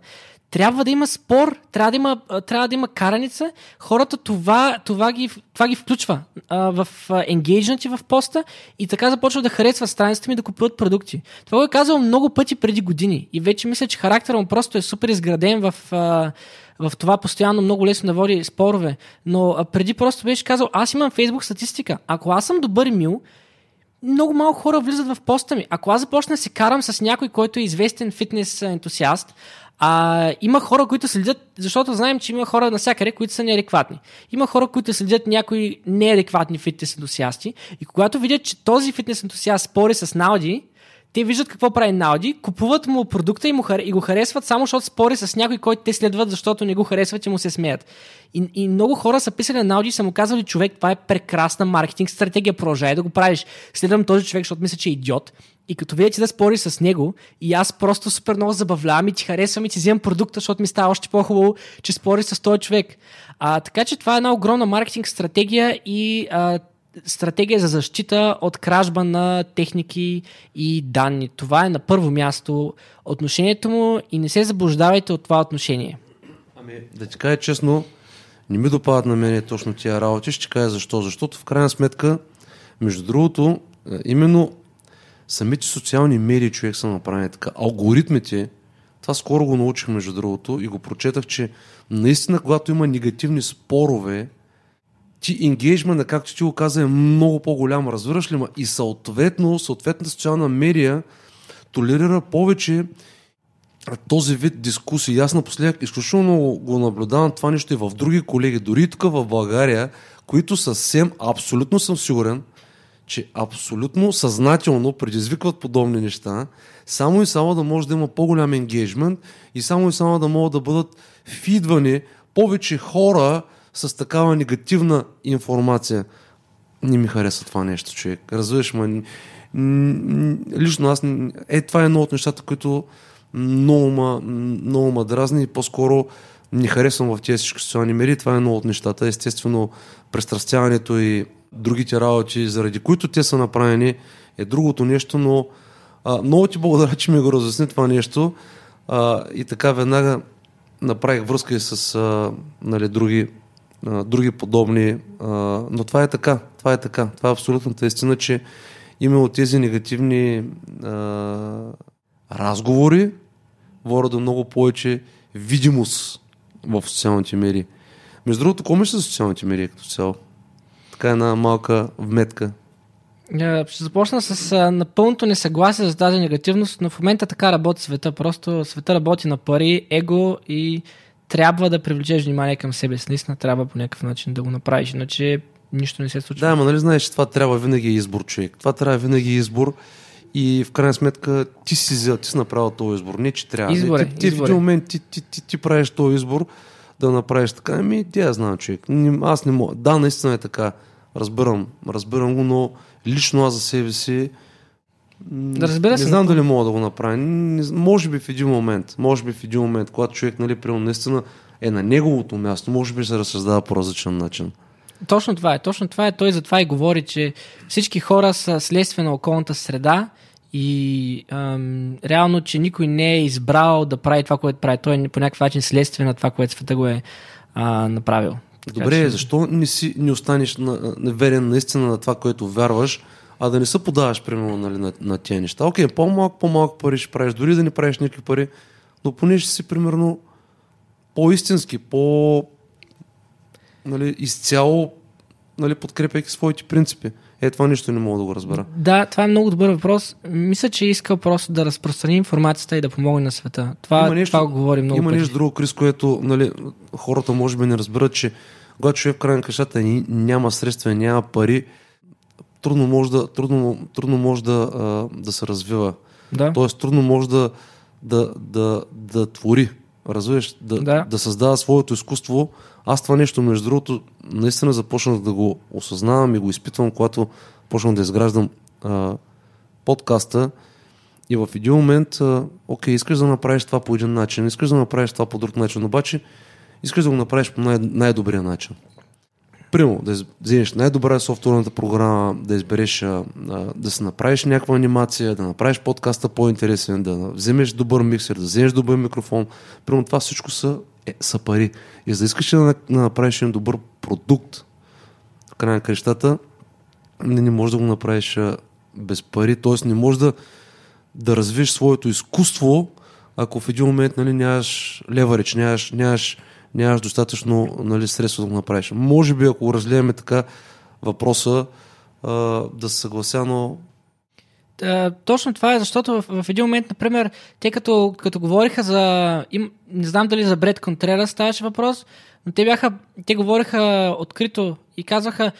трябва да има спор, трябва да има, трябва да има караница. Хората това, това, ги, това ги включва а, в енгейджнати в поста и така започва да харесва страницата ми да купуват продукти. Това го е казал много пъти преди години и вече мисля, че характерът му просто е супер изграден в, а, в това постоянно много лесно да води спорове. Но а, преди просто беше казал, аз имам фейсбук статистика. Ако аз съм добър мил, много малко хора влизат в поста ми. Ако аз започна да се карам с някой, който е известен фитнес ентусиаст, а, има хора, които следят, защото знаем, че има хора навсякъде, които са неадекватни. Има хора, които следят някои неадекватни фитнес ентусиасти и когато видят, че този фитнес ентусиаст спори с Науди, те виждат какво прави Науди, купуват му продукта и, му, и го харесват само защото спори с някой, който те следват, защото не го харесват и му се смеят. И, и много хора са писали на Науди и са му казали, човек, това е прекрасна маркетинг стратегия, продължай да го правиш. Следвам този човек, защото мисля, че е идиот. И като видя, че да спори с него, и аз просто супер много забавлявам и ти харесвам и ти вземам продукта, защото ми става още по-хубаво, че спори с този човек. А, така че това е една огромна маркетинг стратегия и а, стратегия за защита от кражба на техники и данни. Това е на първо място отношението му и не се заблуждавайте от това отношение. Ами, да ти кажа честно, не ми допадат на мене точно тия работи. Ще кажа защо. Защото в крайна сметка, между другото, именно самите социални медии човек са направени така. Алгоритмите, това скоро го научих между другото и го прочетах, че наистина, когато има негативни спорове, ти енгейджмент, както ти го каза, е много по-голям, разбираш ли ма? И съответно, съответната социална медия толерира повече този вид дискусии. Аз напоследък изключително го наблюдавам това нещо и в други колеги, дори тук в България, които съвсем, абсолютно съм сигурен, че абсолютно съзнателно предизвикват подобни неща, само и само да може да има по-голям енгейджмент и само и само да могат да бъдат фидвани повече хора с такава негативна информация. Не ми хареса това нещо, човек. Разбираш, ма... Лично аз... Е, това е едно от нещата, които много ма, много ма дразни и по-скоро не харесвам в тези всички социални мери. Това е едно от нещата. Естествено, престрастяването и другите работи, заради които те са направени, е другото нещо, но а, много ти благодаря, че ми го разясни това нещо. А, и така веднага направих връзка и с а, нали, други, а, други подобни. Но това е така. Това е така. Това е абсолютната истина, че именно тези негативни разговори водят до много повече видимост в социалните медии. Между другото, какво мислиш за социалните медии като цяло? Така една малка вметка. Е, ще започна с напълното несъгласие за тази негативност, но в момента така работи света. Просто света работи на пари, его и трябва да привлечеш внимание към себе си. Наистина трябва по някакъв начин да го направиш, иначе нищо не се случва. Да, но нали знаеш, че това трябва винаги избор, човек. Това трябва винаги избор и в крайна сметка ти си ти си направил този избор. Не, че трябва. Избор е, ти, ти избор в един е. момент ти, ти, ти, ти правиш този избор да направиш така. Ами, ти я знам, човек. Аз не мога. Да, наистина е така. Разбирам, разбирам го, но лично аз за себе си Да, разбира не се, знам но- дали мога да го направя. Не, може би в един момент, може би в един момент, когато човек, нали, примерно, наистина е на неговото място, може би се разсъждава по различен начин. Точно това е. Точно това е. Той затова и говори, че всички хора са следствие на околната среда и ам, реално, че никой не е избрал да прави това, което прави. Той е по някакъв начин следствие на това, което света го е а, направил. Така Добре, че- защо не, си, не останеш на, на верен наистина на това, което вярваш, а да не се подаваш, примерно, нали, на, на тези неща? Окей, по-малко, по-малко пари ще правиш, дори да не правиш никакви пари, но поне ще си, примерно, по-истински, по... Нали, изцяло, нали, подкрепяйки своите принципи. Е, това нищо не мога да го разбера. Да, това е много добър въпрос. Мисля, че иска просто да разпространи информацията и да помогне на света. Това, Има нещо- това го говори много Има пъти. нещо друго, Крис, което нали, хората може би не разберат, че когато човек в край на кращата ни- няма средства, няма пари, трудно може да, трудно, трудно може да, а, да се развива. Да. Тоест трудно може да, да, да, да твори, разбираш, да, Да. да създава своето изкуство. Аз това нещо, между другото, наистина започнах да го осъзнавам и го изпитвам, когато почнах да изграждам а, подкаста. И в един момент, а, окей, искаш да направиш това по един начин, искаш да направиш това по друг начин, обаче искаш да го направиш по най- най-добрия начин. Примерно, да вземеш най-добра софтуерната програма, да избереш, да се направиш някаква анимация, да направиш подкаста по-интересен, да вземеш добър миксер, да вземеш добър микрофон. Примерно това всичко са, е, са пари. И за да искаш да, на- да направиш един добър продукт, в края на крещата, не, не можеш да го направиш без пари, т.е. не можеш да, да развиеш своето изкуство, ако в един момент нали, нямаш левареч, нямаш, нямаш, нямаш достатъчно нали, средства да го направиш. Може би, ако разгледаме така въпроса, а, да се съглася, но А, точно това е, защото в, в един момент, например, те като, като говориха за... Им, не знам дали за Бред Контрера ставаше въпрос, но те бяха... Те говориха открито и казваха,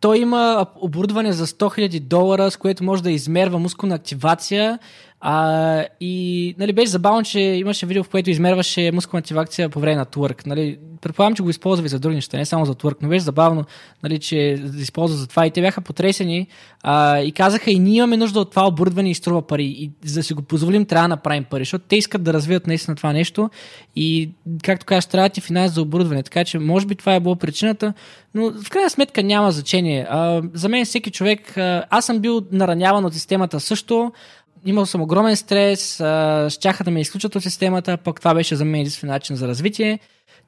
той има оборудване за 100 000 долара, с което може да измерва мускулна активация. А, и нали, беше забавно, че имаше видео, в което измерваше мускулна активация по време на творк. Нали, предполагам, че го използва и за други неща, не само за творк, но беше забавно, нали, че използва за това. И те бяха потресени а, и казаха, и ние имаме нужда от това оборудване и струва пари. И за да си го позволим, трябва да направим пари, защото те искат да развият наистина това нещо. И, както кажеш, трябва ти финанс за оборудване. Така че, може би това е било причината, но в крайна сметка няма значение. А, за мен всеки човек, а, аз съм бил нараняван от системата също, имал съм огромен стрес, а, щяха да ме изключат от системата, пък това беше за мен единствен начин за развитие.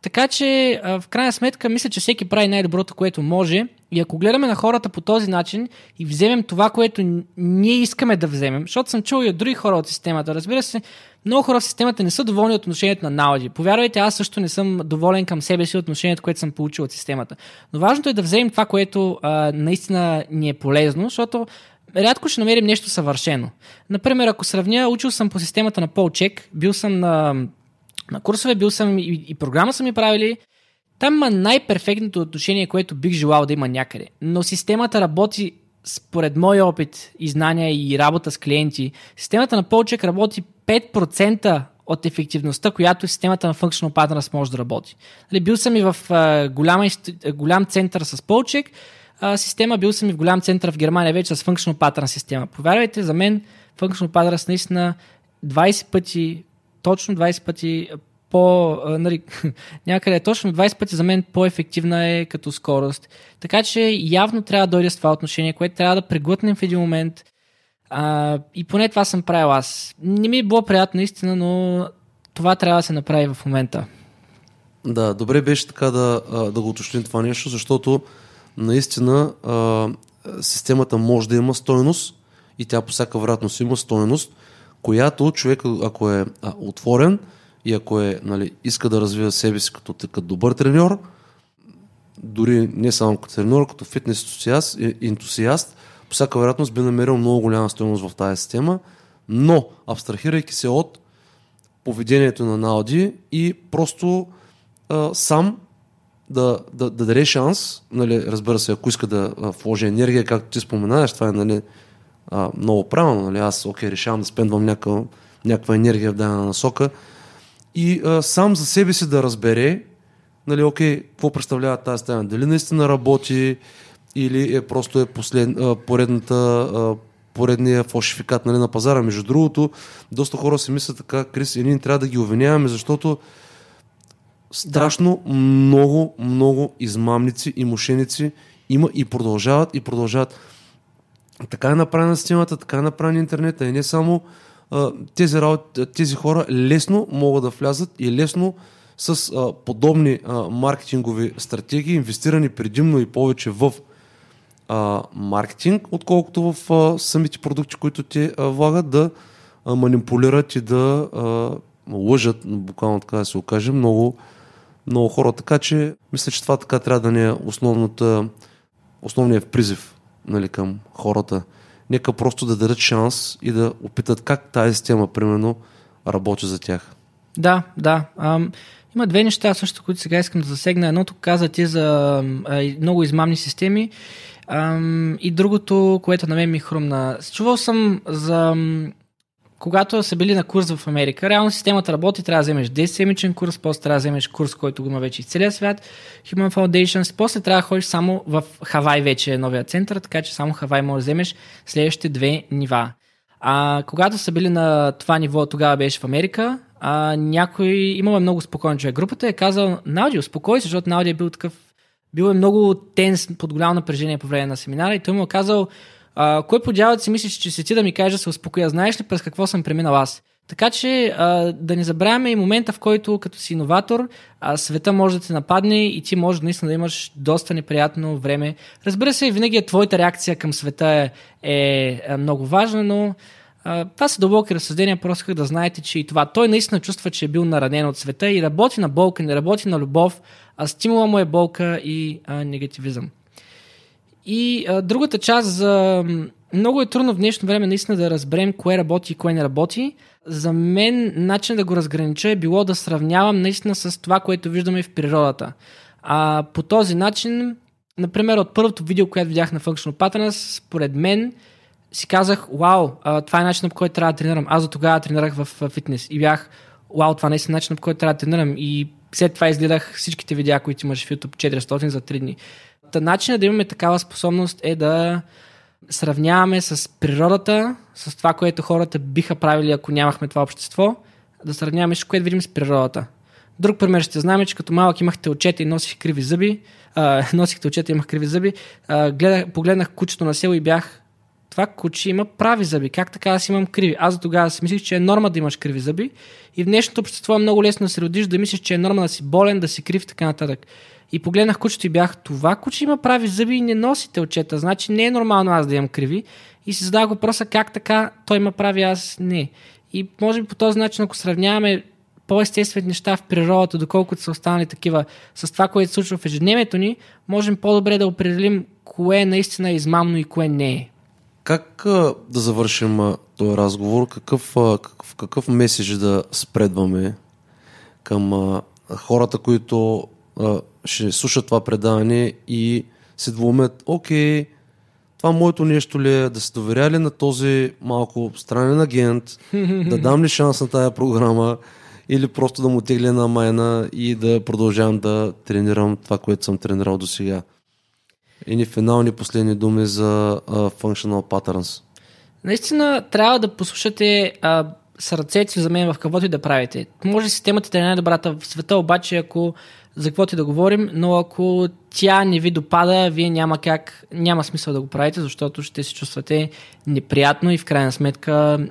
Така че, а, в крайна сметка, мисля, че всеки прави най-доброто, което може. И ако гледаме на хората по този начин и вземем това, което ние искаме да вземем, защото съм чул и от други хора от системата, разбира се, много хора в системата не са доволни от отношението на Naldi. Повярвайте, аз също не съм доволен към себе си от отношението, което съм получил от системата. Но важното е да вземем това, което а, наистина ни е полезно, защото рядко ще намерим нещо съвършено. Например, ако сравня, учил съм по системата на Полчек, бил съм на, на курсове, бил съм и, и програма са ми правили, там има най-перфектното отношение, което бих желал да има някъде. Но системата работи според мой опит и знания и работа с клиенти. Системата на Полчек работи 5% от ефективността, която системата на Functional Patterns може да работи. Нали, бил съм и в голям, голям център с Полчек, система, бил съм и в голям център в Германия вече с Functional Pattern система. Повярвайте, за мен Functional Patterns наистина 20 пъти, точно 20 пъти по, нали, някъде точно 20 пъти за мен по-ефективна е като скорост. Така че явно трябва да дойде с това отношение, което трябва да преглътнем в един момент. А, и поне това съм правил аз. Не ми е било приятно наистина, но това трябва да се направи в момента. Да, добре беше така да, да го уточним това нещо, защото наистина а, системата може да има стойност и тя по всяка вероятност има стойност, която човек, ако е а, отворен и ако е, нали, иска да развива себе си като, като добър треньор, дори не само като треньор, като фитнес ентусиаст, по всяка вероятност би намерил много голяма стоеност в тази система, но абстрахирайки се от поведението на Науди и просто а, сам да, да, да даде шанс, нали, разбира се, ако иска да вложи енергия, както ти споменаваш, това е нали, а, много правилно. Нали, аз окей, решавам да спендвам някаква, някаква енергия в дадена насока и а, сам за себе си да разбере нали, окей, какво представлява тази стена, дали наистина работи или е просто е послед, а, поредната а, поредния фалшификат нали, на пазара. Между другото, доста хора си мислят така, Крис, и ние трябва да ги обвиняваме, защото страшно много, много измамници и мошеници има и продължават и продължават. Така е направена системата, така е направен интернет, и не само а, тези, работи, тези хора лесно могат да влязат и лесно с а, подобни а, маркетингови стратегии, инвестирани предимно и повече в а, маркетинг, отколкото в а, самите продукти, които те а, влагат, да а, манипулират и да а, лъжат, буквално така да се окаже, много много хора. Така че, мисля, че това така трябва да ни е основната, основният призив нали, към хората. Нека просто да дадат шанс и да опитат как тази система, примерно, работи за тях. Да, да. Ам, има две неща също, които сега искам да засегна. Едното каза ти за а, много измамни системи ам, и другото, което на мен ми хрумна. Чувал съм за когато са били на курс в Америка, реално системата работи, трябва да вземеш 10-седмичен курс, после трябва да вземеш курс, който го има вече и целия свят, Human Foundations, после трябва да ходиш само в Хавай вече е новия център, така че само Хавай може да вземеш следващите две нива. А когато са били на това ниво, тогава беше в Америка, а, някой, имал е много спокоен човек. Групата е казал, Науди, успокой се, защото Науди е бил такъв, бил е много тенс, под голямо напрежение по време на семинара и той му е казал, кой по дяволите си мислиш, че си ти да ми кажеш да се успокоя? Знаеш ли през какво съм преминал аз? Така че а, да не забравяме и момента, в който като си иноватор, а, света може да те нападне и ти може наистина да имаш доста неприятно време. Разбира се, винаги е твоята реакция към света е, е, е много важна, но а, това са дълбоки разсъждения, просто исках да знаете, че и това. Той наистина чувства, че е бил наранен от света и работи на болка, не работи на любов, а стимула му е болка и а, негативизъм. И а, другата част за... Много е трудно в днешно време наистина да разберем кое работи и кое не работи. За мен начин да го разгранича е било да сравнявам наистина с това, което виждаме в природата. А по този начин, например, от първото видео, което видях на Functional Patterns, според мен си казах, вау, това е начинът по който трябва да тренирам. Аз до тогава тренирах в фитнес и бях, вау, това наистина е начинът по който трябва да тренирам. И след това изгледах всичките видеа, които имаш в YouTube 400 за 3 дни. Та начинът да имаме такава способност е да сравняваме с природата, с това, което хората биха правили, ако нямахме това общество, да сравняваме всичко, което видим с природата. Друг пример ще знаем, че като малък имах телчета и носих криви зъби, а, носих телчета и имах криви зъби, а, гледах, погледнах кучето на село и бях това куче има прави зъби. Как така аз имам криви? Аз за тогава си мислих, че е норма да имаш криви зъби. И в днешното общество е много лесно да се родиш, да мислиш, че е норма да си болен, да си крив и така нататък. И погледнах кучето и бях, това куче има прави зъби и не носи телчета, значи не е нормално аз да имам криви. И си задавах въпроса как така той има прави, аз не. И може би по този начин, ако сравняваме по-естествени неща в природата, доколкото са останали такива с това, което се случва в ежедневието ни, можем по-добре да определим кое наистина е измамно и кое не е. Как а, да завършим този разговор? Какъв, а, какъв, какъв меседж да спредваме към хората, които ще слушат това предаване и се двумят, окей, това моето нещо ли е, да се доверя ли на този малко странен агент, да дам ли шанс на тая програма или просто да му тегля на майна и да продължавам да тренирам това, което съм тренирал до сега. И ни финални последни думи за uh, Functional Patterns. Наистина трябва да послушате а, сърцето си за мен в каквото и да правите. Може системата да е най-добрата в света, обаче ако за каквото и да говорим, но ако тя не ви допада, вие няма как, няма смисъл да го правите, защото ще се чувствате неприятно и в крайна сметка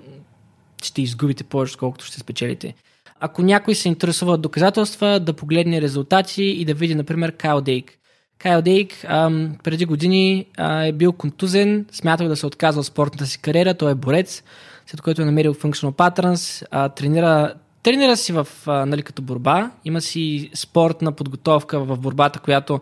ще изгубите повече, отколкото ще спечелите. Ако някой се интересува от доказателства, да погледне резултати и да види, например, Кайл Дейк. Кайл Дейк ам, преди години а, е бил контузен, смятал да се отказва от спортната си кариера, той е борец, след което е намерил Functional Patterns, а, тренира, тренира си в, а, нали, като борба, има си спортна подготовка в борбата, която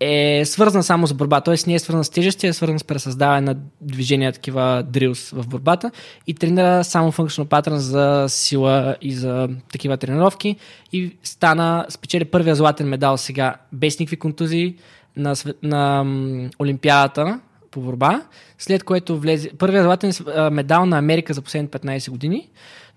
е свързана само с борба, т.е. не е свързана с тежести, е свързана с пресъздаване на движения, такива дрилс в борбата. И тренира само functional pattern за сила и за такива тренировки. И стана, спечели първия златен медал сега без никакви контузии на, на, на Олимпиадата по борба, след което влезе първия златен медал на Америка за последните 15 години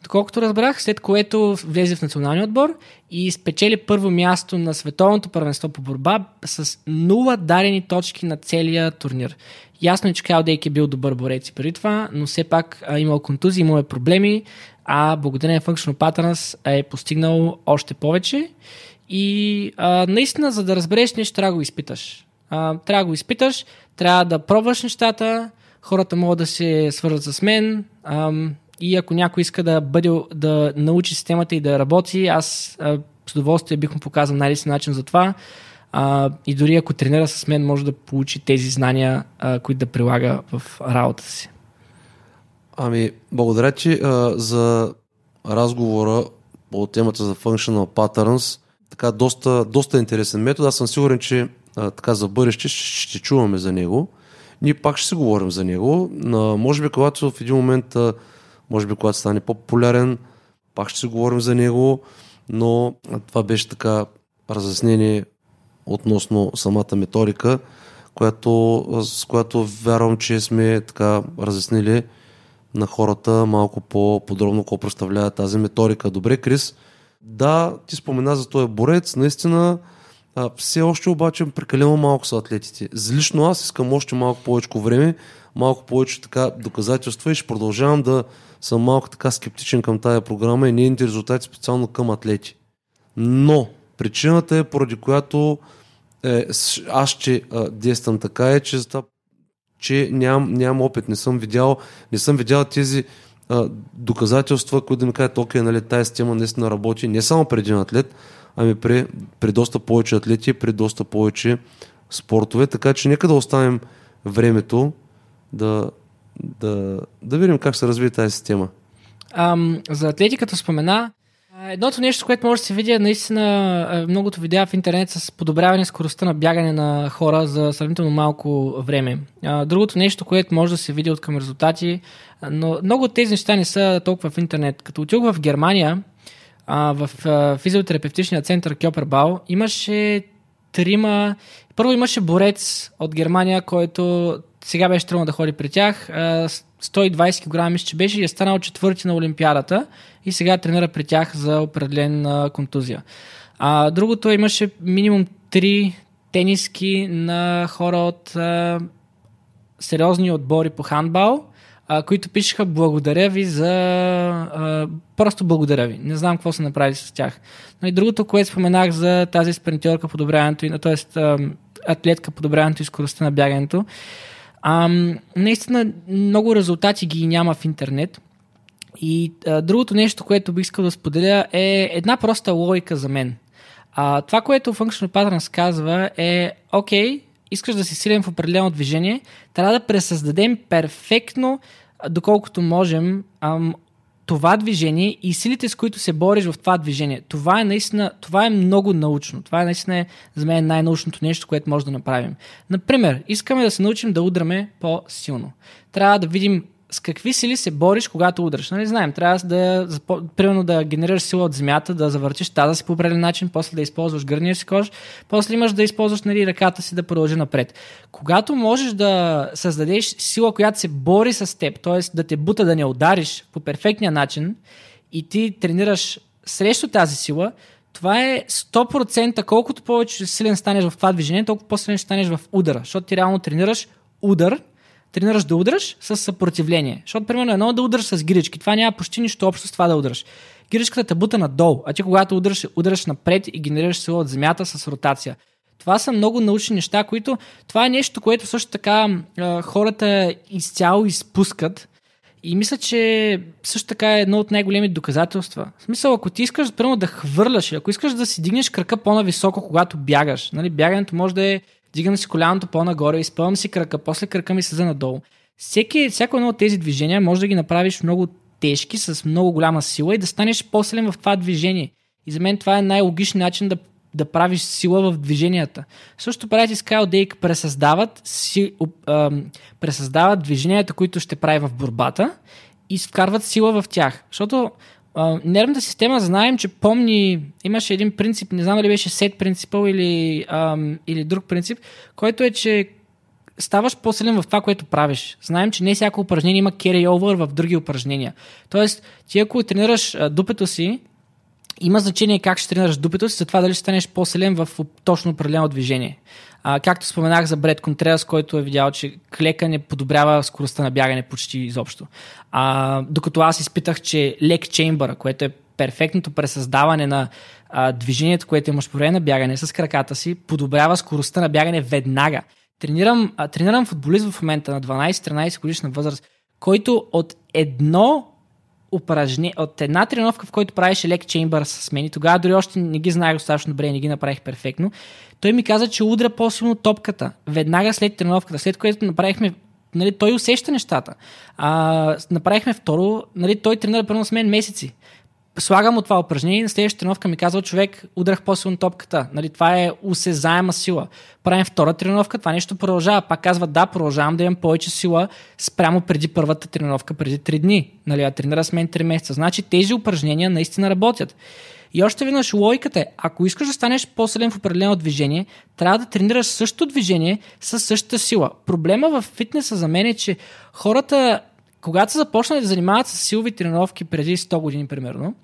доколкото разбрах, след което влезе в националния отбор и спечели първо място на световното първенство по борба с нула дарени точки на целия турнир. Ясно е, че Кайл Дейк е бил добър борец и преди това, но все пак а, имал контузии, имал е проблеми, а благодарение на Functional Patterns е постигнал още повече. И а, наистина, за да разбереш нещо, трябва да го изпиташ. А, трябва да го изпиташ, трябва да пробваш нещата, хората могат да се свързват с мен, ам, и ако някой иска да бъде, да научи системата и да работи, аз а, с удоволствие бих му показал най-лесен начин за това. А, и дори ако тренира с мен, може да получи тези знания, а, които да прилага в работата си. Ами, благодаря ти а, за разговора по темата за Functional Patterns. Така, доста, доста интересен метод. Аз съм сигурен, че а, така за бъдеще ще, ще чуваме за него. Ние пак ще си говорим за него. А, може би, когато в един момент а, може би когато стане по-популярен, пак ще си говорим за него, но това беше така разяснение относно самата методика, която, с която вярвам, че сме така разяснили на хората малко по-подробно какво представлява тази методика. Добре, Крис, да, ти спомена за този борец, наистина а, все още обаче прекалено малко са атлетите. Лично аз искам още малко повече време, малко повече така доказателства и ще продължавам да съм малко така скептичен към тази програма и нейните резултати специално към атлети. Но причината е, поради която е, аз ще а, действам така е, че, че нямам, нямам опит, не съм видял, не съм видял тези а, доказателства, които да ми кажат, окей, нали, тази система наистина работи не само при един атлет, ами при, при доста повече атлети, при доста повече спортове, така че нека да оставим времето да, да, да видим как се развие тази система. Ам, за атлетиката спомена. Едното нещо, което може да се види, е наистина многото видеа в интернет с подобряване скоростта на бягане на хора за сравнително малко време. Другото нещо, което може да се види от към резултати, но много от тези неща не са толкова в интернет. Като отидох в Германия, а, в а, физиотерапевтичния център Кьопербау, имаше трима... Първо имаше борец от Германия, който сега беше трудно да ходи при тях. 120 кг мисля, че беше и е станал четвърти на Олимпиадата и сега тренира при тях за определен контузия. А, другото имаше минимум 3 тениски на хора от а, сериозни отбори по хандбал, а, които пишеха благодаря ви за... А, просто благодаря ви. Не знам какво са направили с тях. Но и другото, което споменах за тази спринтьорка, подобряването, т.е. атлетка, подобряването и скоростта на бягането. А, наистина много резултати ги няма в интернет. И а, другото нещо, което бих искал да споделя е една проста логика за мен. А, това, което Functional Patterns казва е, окей, искаш да си силен в определено движение, трябва да пресъздадем перфектно, доколкото можем, ам, това движение и силите, с които се бориш в това движение. Това е наистина, това е много научно. Това е наистина за мен най-научното нещо, което може да направим. Например, искаме да се научим да удраме по-силно. Трябва да видим с какви сили се бориш, когато удръш. Нали знаем, трябва да, примерно да генерираш сила от земята, да завъртиш таза си по определен начин, после да използваш гърния си кож, после имаш да използваш нали, ръката си да продължи напред. Когато можеш да създадеш сила, която се бори с теб, т.е. да те бута да не удариш по перфектния начин и ти тренираш срещу тази сила, това е 100% колкото повече силен станеш в това движение, толкова по-силен ще станеш в удара, защото ти реално тренираш удар, тренираш да удръш с съпротивление. Защото, примерно, едно да удръш с гирички. Това няма почти нищо общо с това да удръш. Гиричката те бута надолу, а ти когато удръш, удръш напред и генерираш сила от земята с ротация. Това са много научни неща, които това е нещо, което също така хората изцяло изпускат. И мисля, че също така е едно от най-големите доказателства. В смисъл, ако ти искаш примерно, да хвърляш, ако искаш да си дигнеш кръка по-нависоко, когато бягаш, нали, бягането може да е дигам си коляното по-нагоре, изпълвам си кръка, после кръка ми се надолу. Всеки, всяко едно от тези движения може да ги направиш много тежки, с много голяма сила и да станеш по-силен в това движение. И за мен това е най-логичният начин да, да правиш сила в движенията. Също правят и Skydake пресъздават, си, а, пресъздават движенията, които ще прави в борбата и вкарват сила в тях. Защото нервната система знаем, че помни, имаше един принцип, не знам дали беше сет принципъл или, или друг принцип, който е, че ставаш по-силен в това, което правиш. Знаем, че не всяко упражнение има carry-over в други упражнения. Тоест, ти ако тренираш а, дупето си, има значение как ще тренираш дупето си, за това дали ще станеш по-силен в точно определено движение. А, както споменах за Бред Контреас, който е видял, че клека не подобрява скоростта на бягане почти изобщо. А, докато аз изпитах, че лек чеймбър, което е перфектното пресъздаване на а, движението, което имаш по време на бягане с краката си, подобрява скоростта на бягане веднага. Тренирам, а, тренирам футболист в момента на 12-13 годишна възраст, който от едно упражнение, от една тренировка, в който правеше лек чеймбър с мен и тогава дори още не ги знаех достатъчно добре не ги направих перфектно, той ми каза, че удря по-силно топката. Веднага след тренировката, след което направихме нали, той усеща нещата. А, направихме второ, нали, той тренира първо с мен месеци слагам от това упражнение и на следващата тренировка ми казва човек, удрах по-силно топката. Нали, това е усезаема сила. Правим втора тренировка, това нещо продължава. Пак казва, да, продължавам да имам повече сила спрямо преди първата тренировка, преди 3 дни. Нали, а тренира с мен 3 месеца. Значи тези упражнения наистина работят. И още веднъж логиката е, ако искаш да станеш по-силен в определено движение, трябва да тренираш същото движение с същата сила. Проблема в фитнеса за мен е, че хората когато са започнали да занимават с силови тренировки преди 100 години, примерно,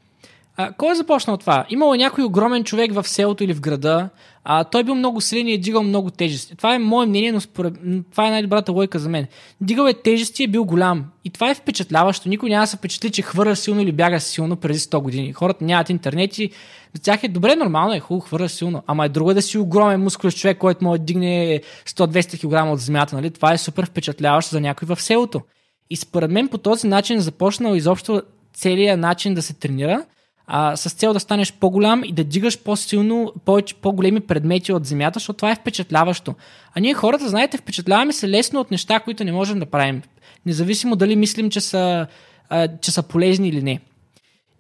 а, кой е започнал това? Имало е някой огромен човек в селото или в града, а той бил много силен и е дигал много тежести. Това е мое мнение, но според... това е най-добрата лойка за мен. Дигал е тежести и е бил голям. И това е впечатляващо. Никой няма да се впечатли, че хвърля силно или бяга силно преди 100 години. Хората нямат интернет и за тях е добре, нормално е, хубаво, хвърля силно. Ама е друго да си огромен мускулен човек, който може да дигне 100-200 кг от земята. Нали? Това е супер впечатляващо за някой в селото. И според мен по този начин е започнал изобщо целият начин да се тренира, а, с цел да станеш по-голям и да дигаш по-силно, повече, по-големи предмети от земята, защото това е впечатляващо. А ние хората, знаете, впечатляваме се лесно от неща, които не можем да правим. Независимо дали мислим, че са, а, че са полезни или не.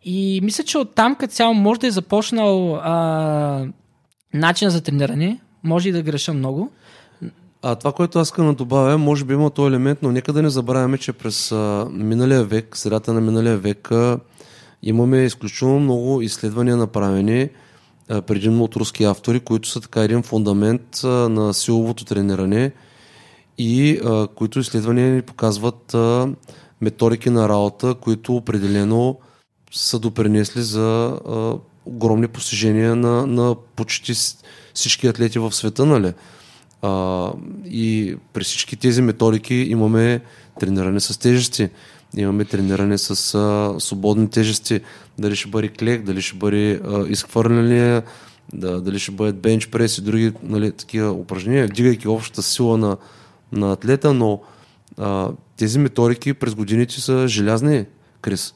И мисля, че оттам като цяло може да е започнал а, начин за трениране. Може и да греша много. А това, което аз искам да добавя, може би има този елемент, но нека да не забравяме, че през миналия век, средата на миналия век, имаме изключително много изследвания направени, а, предимно от руски автори, които са така един фундамент на силовото трениране и а, които изследвания ни показват а, методики на работа, които определено са допринесли за а, огромни постижения на, на почти всички атлети в света, нали? А, и при всички тези методики имаме трениране с тежести, имаме трениране с а, свободни тежести, дали ще бъде клек, дали ще бъде а, изхвърляне, да, дали ще бъдат бенч прес и други нали, такива упражнения, вдигайки общата сила на, на атлета, но а, тези методики през годините са желязни, Крис.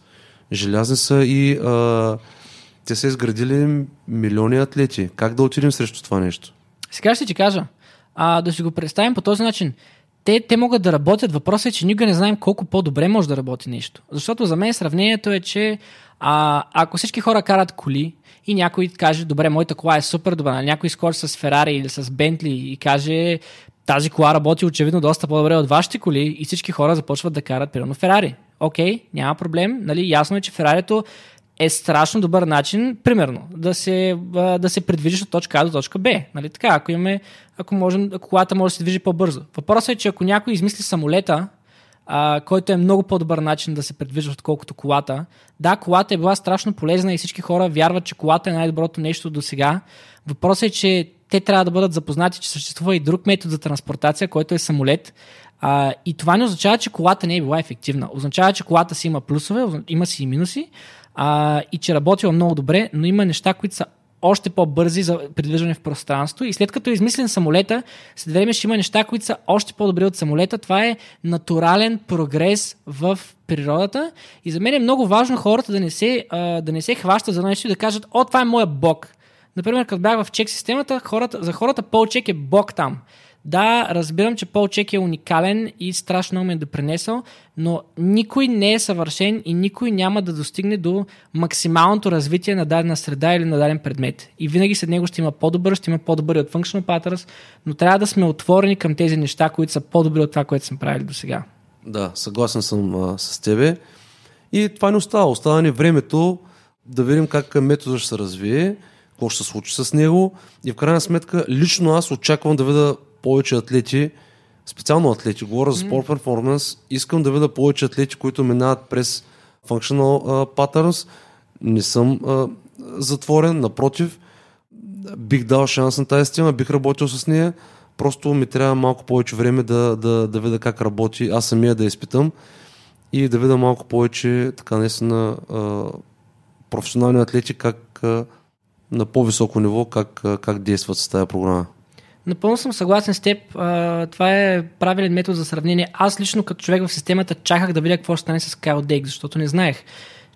Желязни са и а, те са изградили милиони атлети. Как да отидем срещу това нещо? Сега ще ти кажа а, да си го представим по този начин. те, те могат да работят. Въпросът е, че никога не знаем колко по-добре може да работи нещо. Защото за мен сравнението е, че а, ако всички хора карат коли и някой каже, добре, моята кола е супер добра, някой скочи с Ферари или с Бентли и каже, тази кола работи очевидно доста по-добре от вашите коли и всички хора започват да карат примерно Ферари. Окей, няма проблем. Нали? Ясно е, че Ферарито е страшно добър начин, примерно, да се, да се придвижиш от точка А до точка Б. Нали? Така, ако, имаме, ако, можем, ако колата може да се движи по-бързо. Въпросът е, че ако някой измисли самолета, а, който е много по-добър начин да се предвижда, отколкото колата. Да, колата е била страшно полезна и всички хора вярват, че колата е най-доброто нещо до сега. Въпросът е, че те трябва да бъдат запознати, че съществува и друг метод за транспортация, който е самолет. А, и това не означава, че колата не е била ефективна. Означава, че колата си има плюсове, има си и минуси а, и че работила много добре, но има неща, които са още по-бързи за придвижване в пространство. И след като е измислен самолета, след време ще има неща, които са още по-добри от самолета. Това е натурален прогрес в природата. И за мен е много важно хората да не се, да не се хващат за нещо и да кажат, о, това е моя бог. Например, като бях в чек системата, хората, за хората Пол Чек е бог там. Да, разбирам, че Пол Чек е уникален и страшно много ме е допринесъл, но никой не е съвършен и никой няма да достигне до максималното развитие на дадена среда или на даден предмет. И винаги след него ще има по-добър, ще има по-добър от Functional Patterns, но трябва да сме отворени към тези неща, които са по-добри от това, което сме правили до сега. Да, съгласен съм а, с тебе. И това не остава. Остава ни времето да видим как метода ще се развие, какво ще се случи с него. И в крайна сметка, лично аз очаквам да видя повече атлети, специално атлети, говоря за спорт перформанс, искам да видя повече атлети, които минават през functional uh, patterns. Не съм uh, затворен, напротив, бих дал шанс на тази система, бих работил с нея. Просто ми трябва малко повече време да, да, да видя как работи, аз самия да изпитам и да видя малко повече така наистина uh, професионални атлети как на по-високо ниво как, как действат с тази програма. Напълно съм съгласен с теб. това е правилен метод за сравнение. Аз лично като човек в системата чаках да видя какво ще стане с Кайл Дейк, защото не знаех.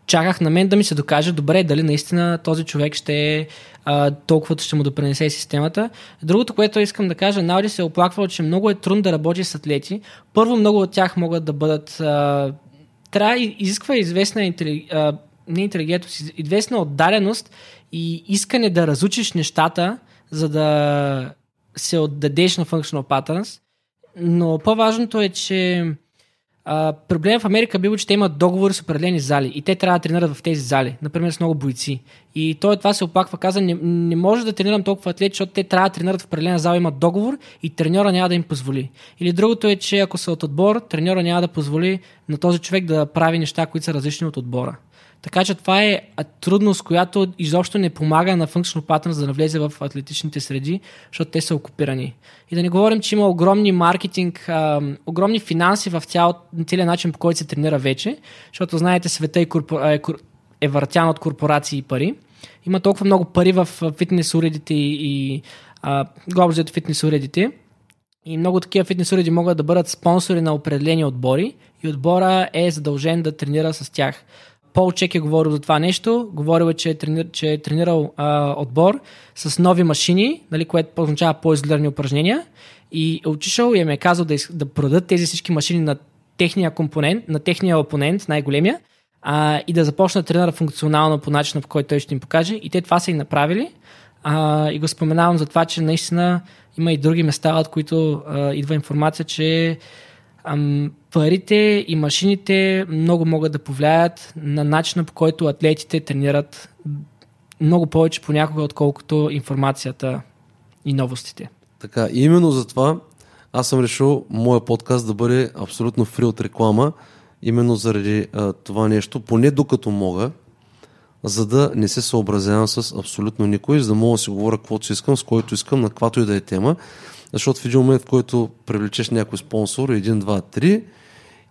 Чаках на мен да ми се докаже добре дали наистина този човек ще е толкова ще му допринесе системата. Другото, което искам да кажа, Науди се е оплаквал, че много е трудно да работи с атлети. Първо, много от тях могат да бъдат... А, трябва изисква известна не интелигентност, известна отдаденост и искане да разучиш нещата, за да се отдадеш на Functional Patterns, но по-важното е, че а, проблем в Америка бил, че те имат договори с определени зали и те трябва да тренират в тези зали, например с много бойци. И той това се опаква, каза, не, не може да тренирам толкова атлети, защото те трябва да тренират в определена зала, имат договор и треньора няма да им позволи. Или другото е, че ако са от отбор, треньора няма да позволи на този човек да прави неща, които са различни от отбора. Така че това е трудност, която изобщо не помага на Functional Patterns да навлезе в атлетичните среди, защото те са окупирани. И да не говорим, че има огромни маркетинг, а, огромни финанси в цял, целият начин, по който се тренира вече, защото знаете, света е, корпор... е, е въртян от корпорации и пари. Има толкова много пари в фитнес уредите и, и фитнес уредите. И много такива фитнес уреди могат да бъдат спонсори на определени отбори и отбора е задължен да тренира с тях. Пол Чек е говорил за това нещо. Говорил е, че е, тренир, че е тренирал а, отбор с нови машини, нали, което означава по-изолирани упражнения. И е отишъл и им е казал да, да продадат тези всички машини на техния компонент, на техния опонент, най-големия, а, и да започнат да тренира функционално по начина, по който той ще им покаже. И те това са и направили. А, и го споменавам за това, че наистина има и други места, от които а, идва информация, че ам, парите и машините много могат да повлияят на начина по който атлетите тренират много повече понякога, отколкото информацията и новостите. Така, именно за това аз съм решил моя подкаст да бъде абсолютно фри от реклама, именно заради а, това нещо, поне докато мога, за да не се съобразявам с абсолютно никой, за да мога да си говоря каквото си искам, с който искам, на каквато и да е тема. Защото в един момент, в който привлечеш някой спонсор, един, два, три,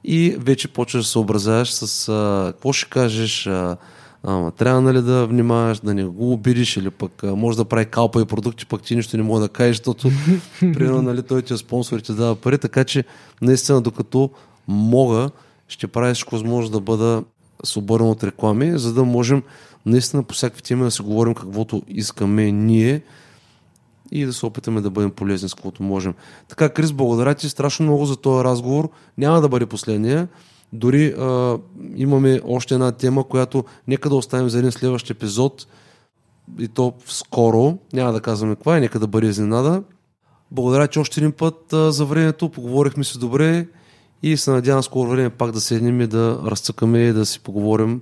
и вече почваш да се съобразяваш с а, какво ще кажеш, а, а, трябва нали да внимаваш, да не го обидиш или пък а, може да прави калпа и продукти, пък ти нищо не мога да кажеш, защото примерно нали, той ти е спонсор и ти дава пари, така че наистина докато мога, ще правя всичко възможно да бъда свободен от реклами, за да можем наистина по всякакви теми да си говорим каквото искаме ние и да се опитаме да бъдем полезни с каквото можем. Така, Крис, благодаря ти страшно много за този разговор. Няма да бъде последния. Дори а, имаме още една тема, която нека да оставим за един следващ епизод и то скоро. Няма да казваме каква е, нека да бъде изненада. Благодаря че още един път а, за времето. Поговорихме се добре и се надявам скоро време пак да седнем и да разцъкаме и да си поговорим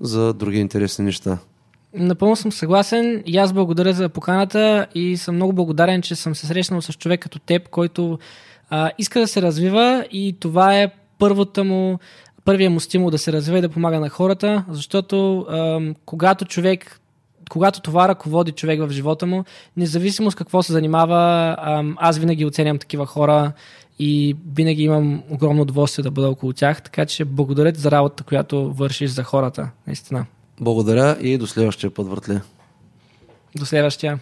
за други интересни неща. Напълно съм съгласен и аз благодаря за поканата и съм много благодарен, че съм се срещнал с човек като теб, който а, иска да се развива и това е първата му, първия му стимул да се развива и да помага на хората, защото а, когато човек когато това ръководи човек в живота му, независимо с какво се занимава, аз винаги оценям такива хора и винаги имам огромно удоволствие да бъда около тях, така че благодаря за работата, която вършиш за хората, наистина. Благодаря и до следващия път, въртле. До следващия.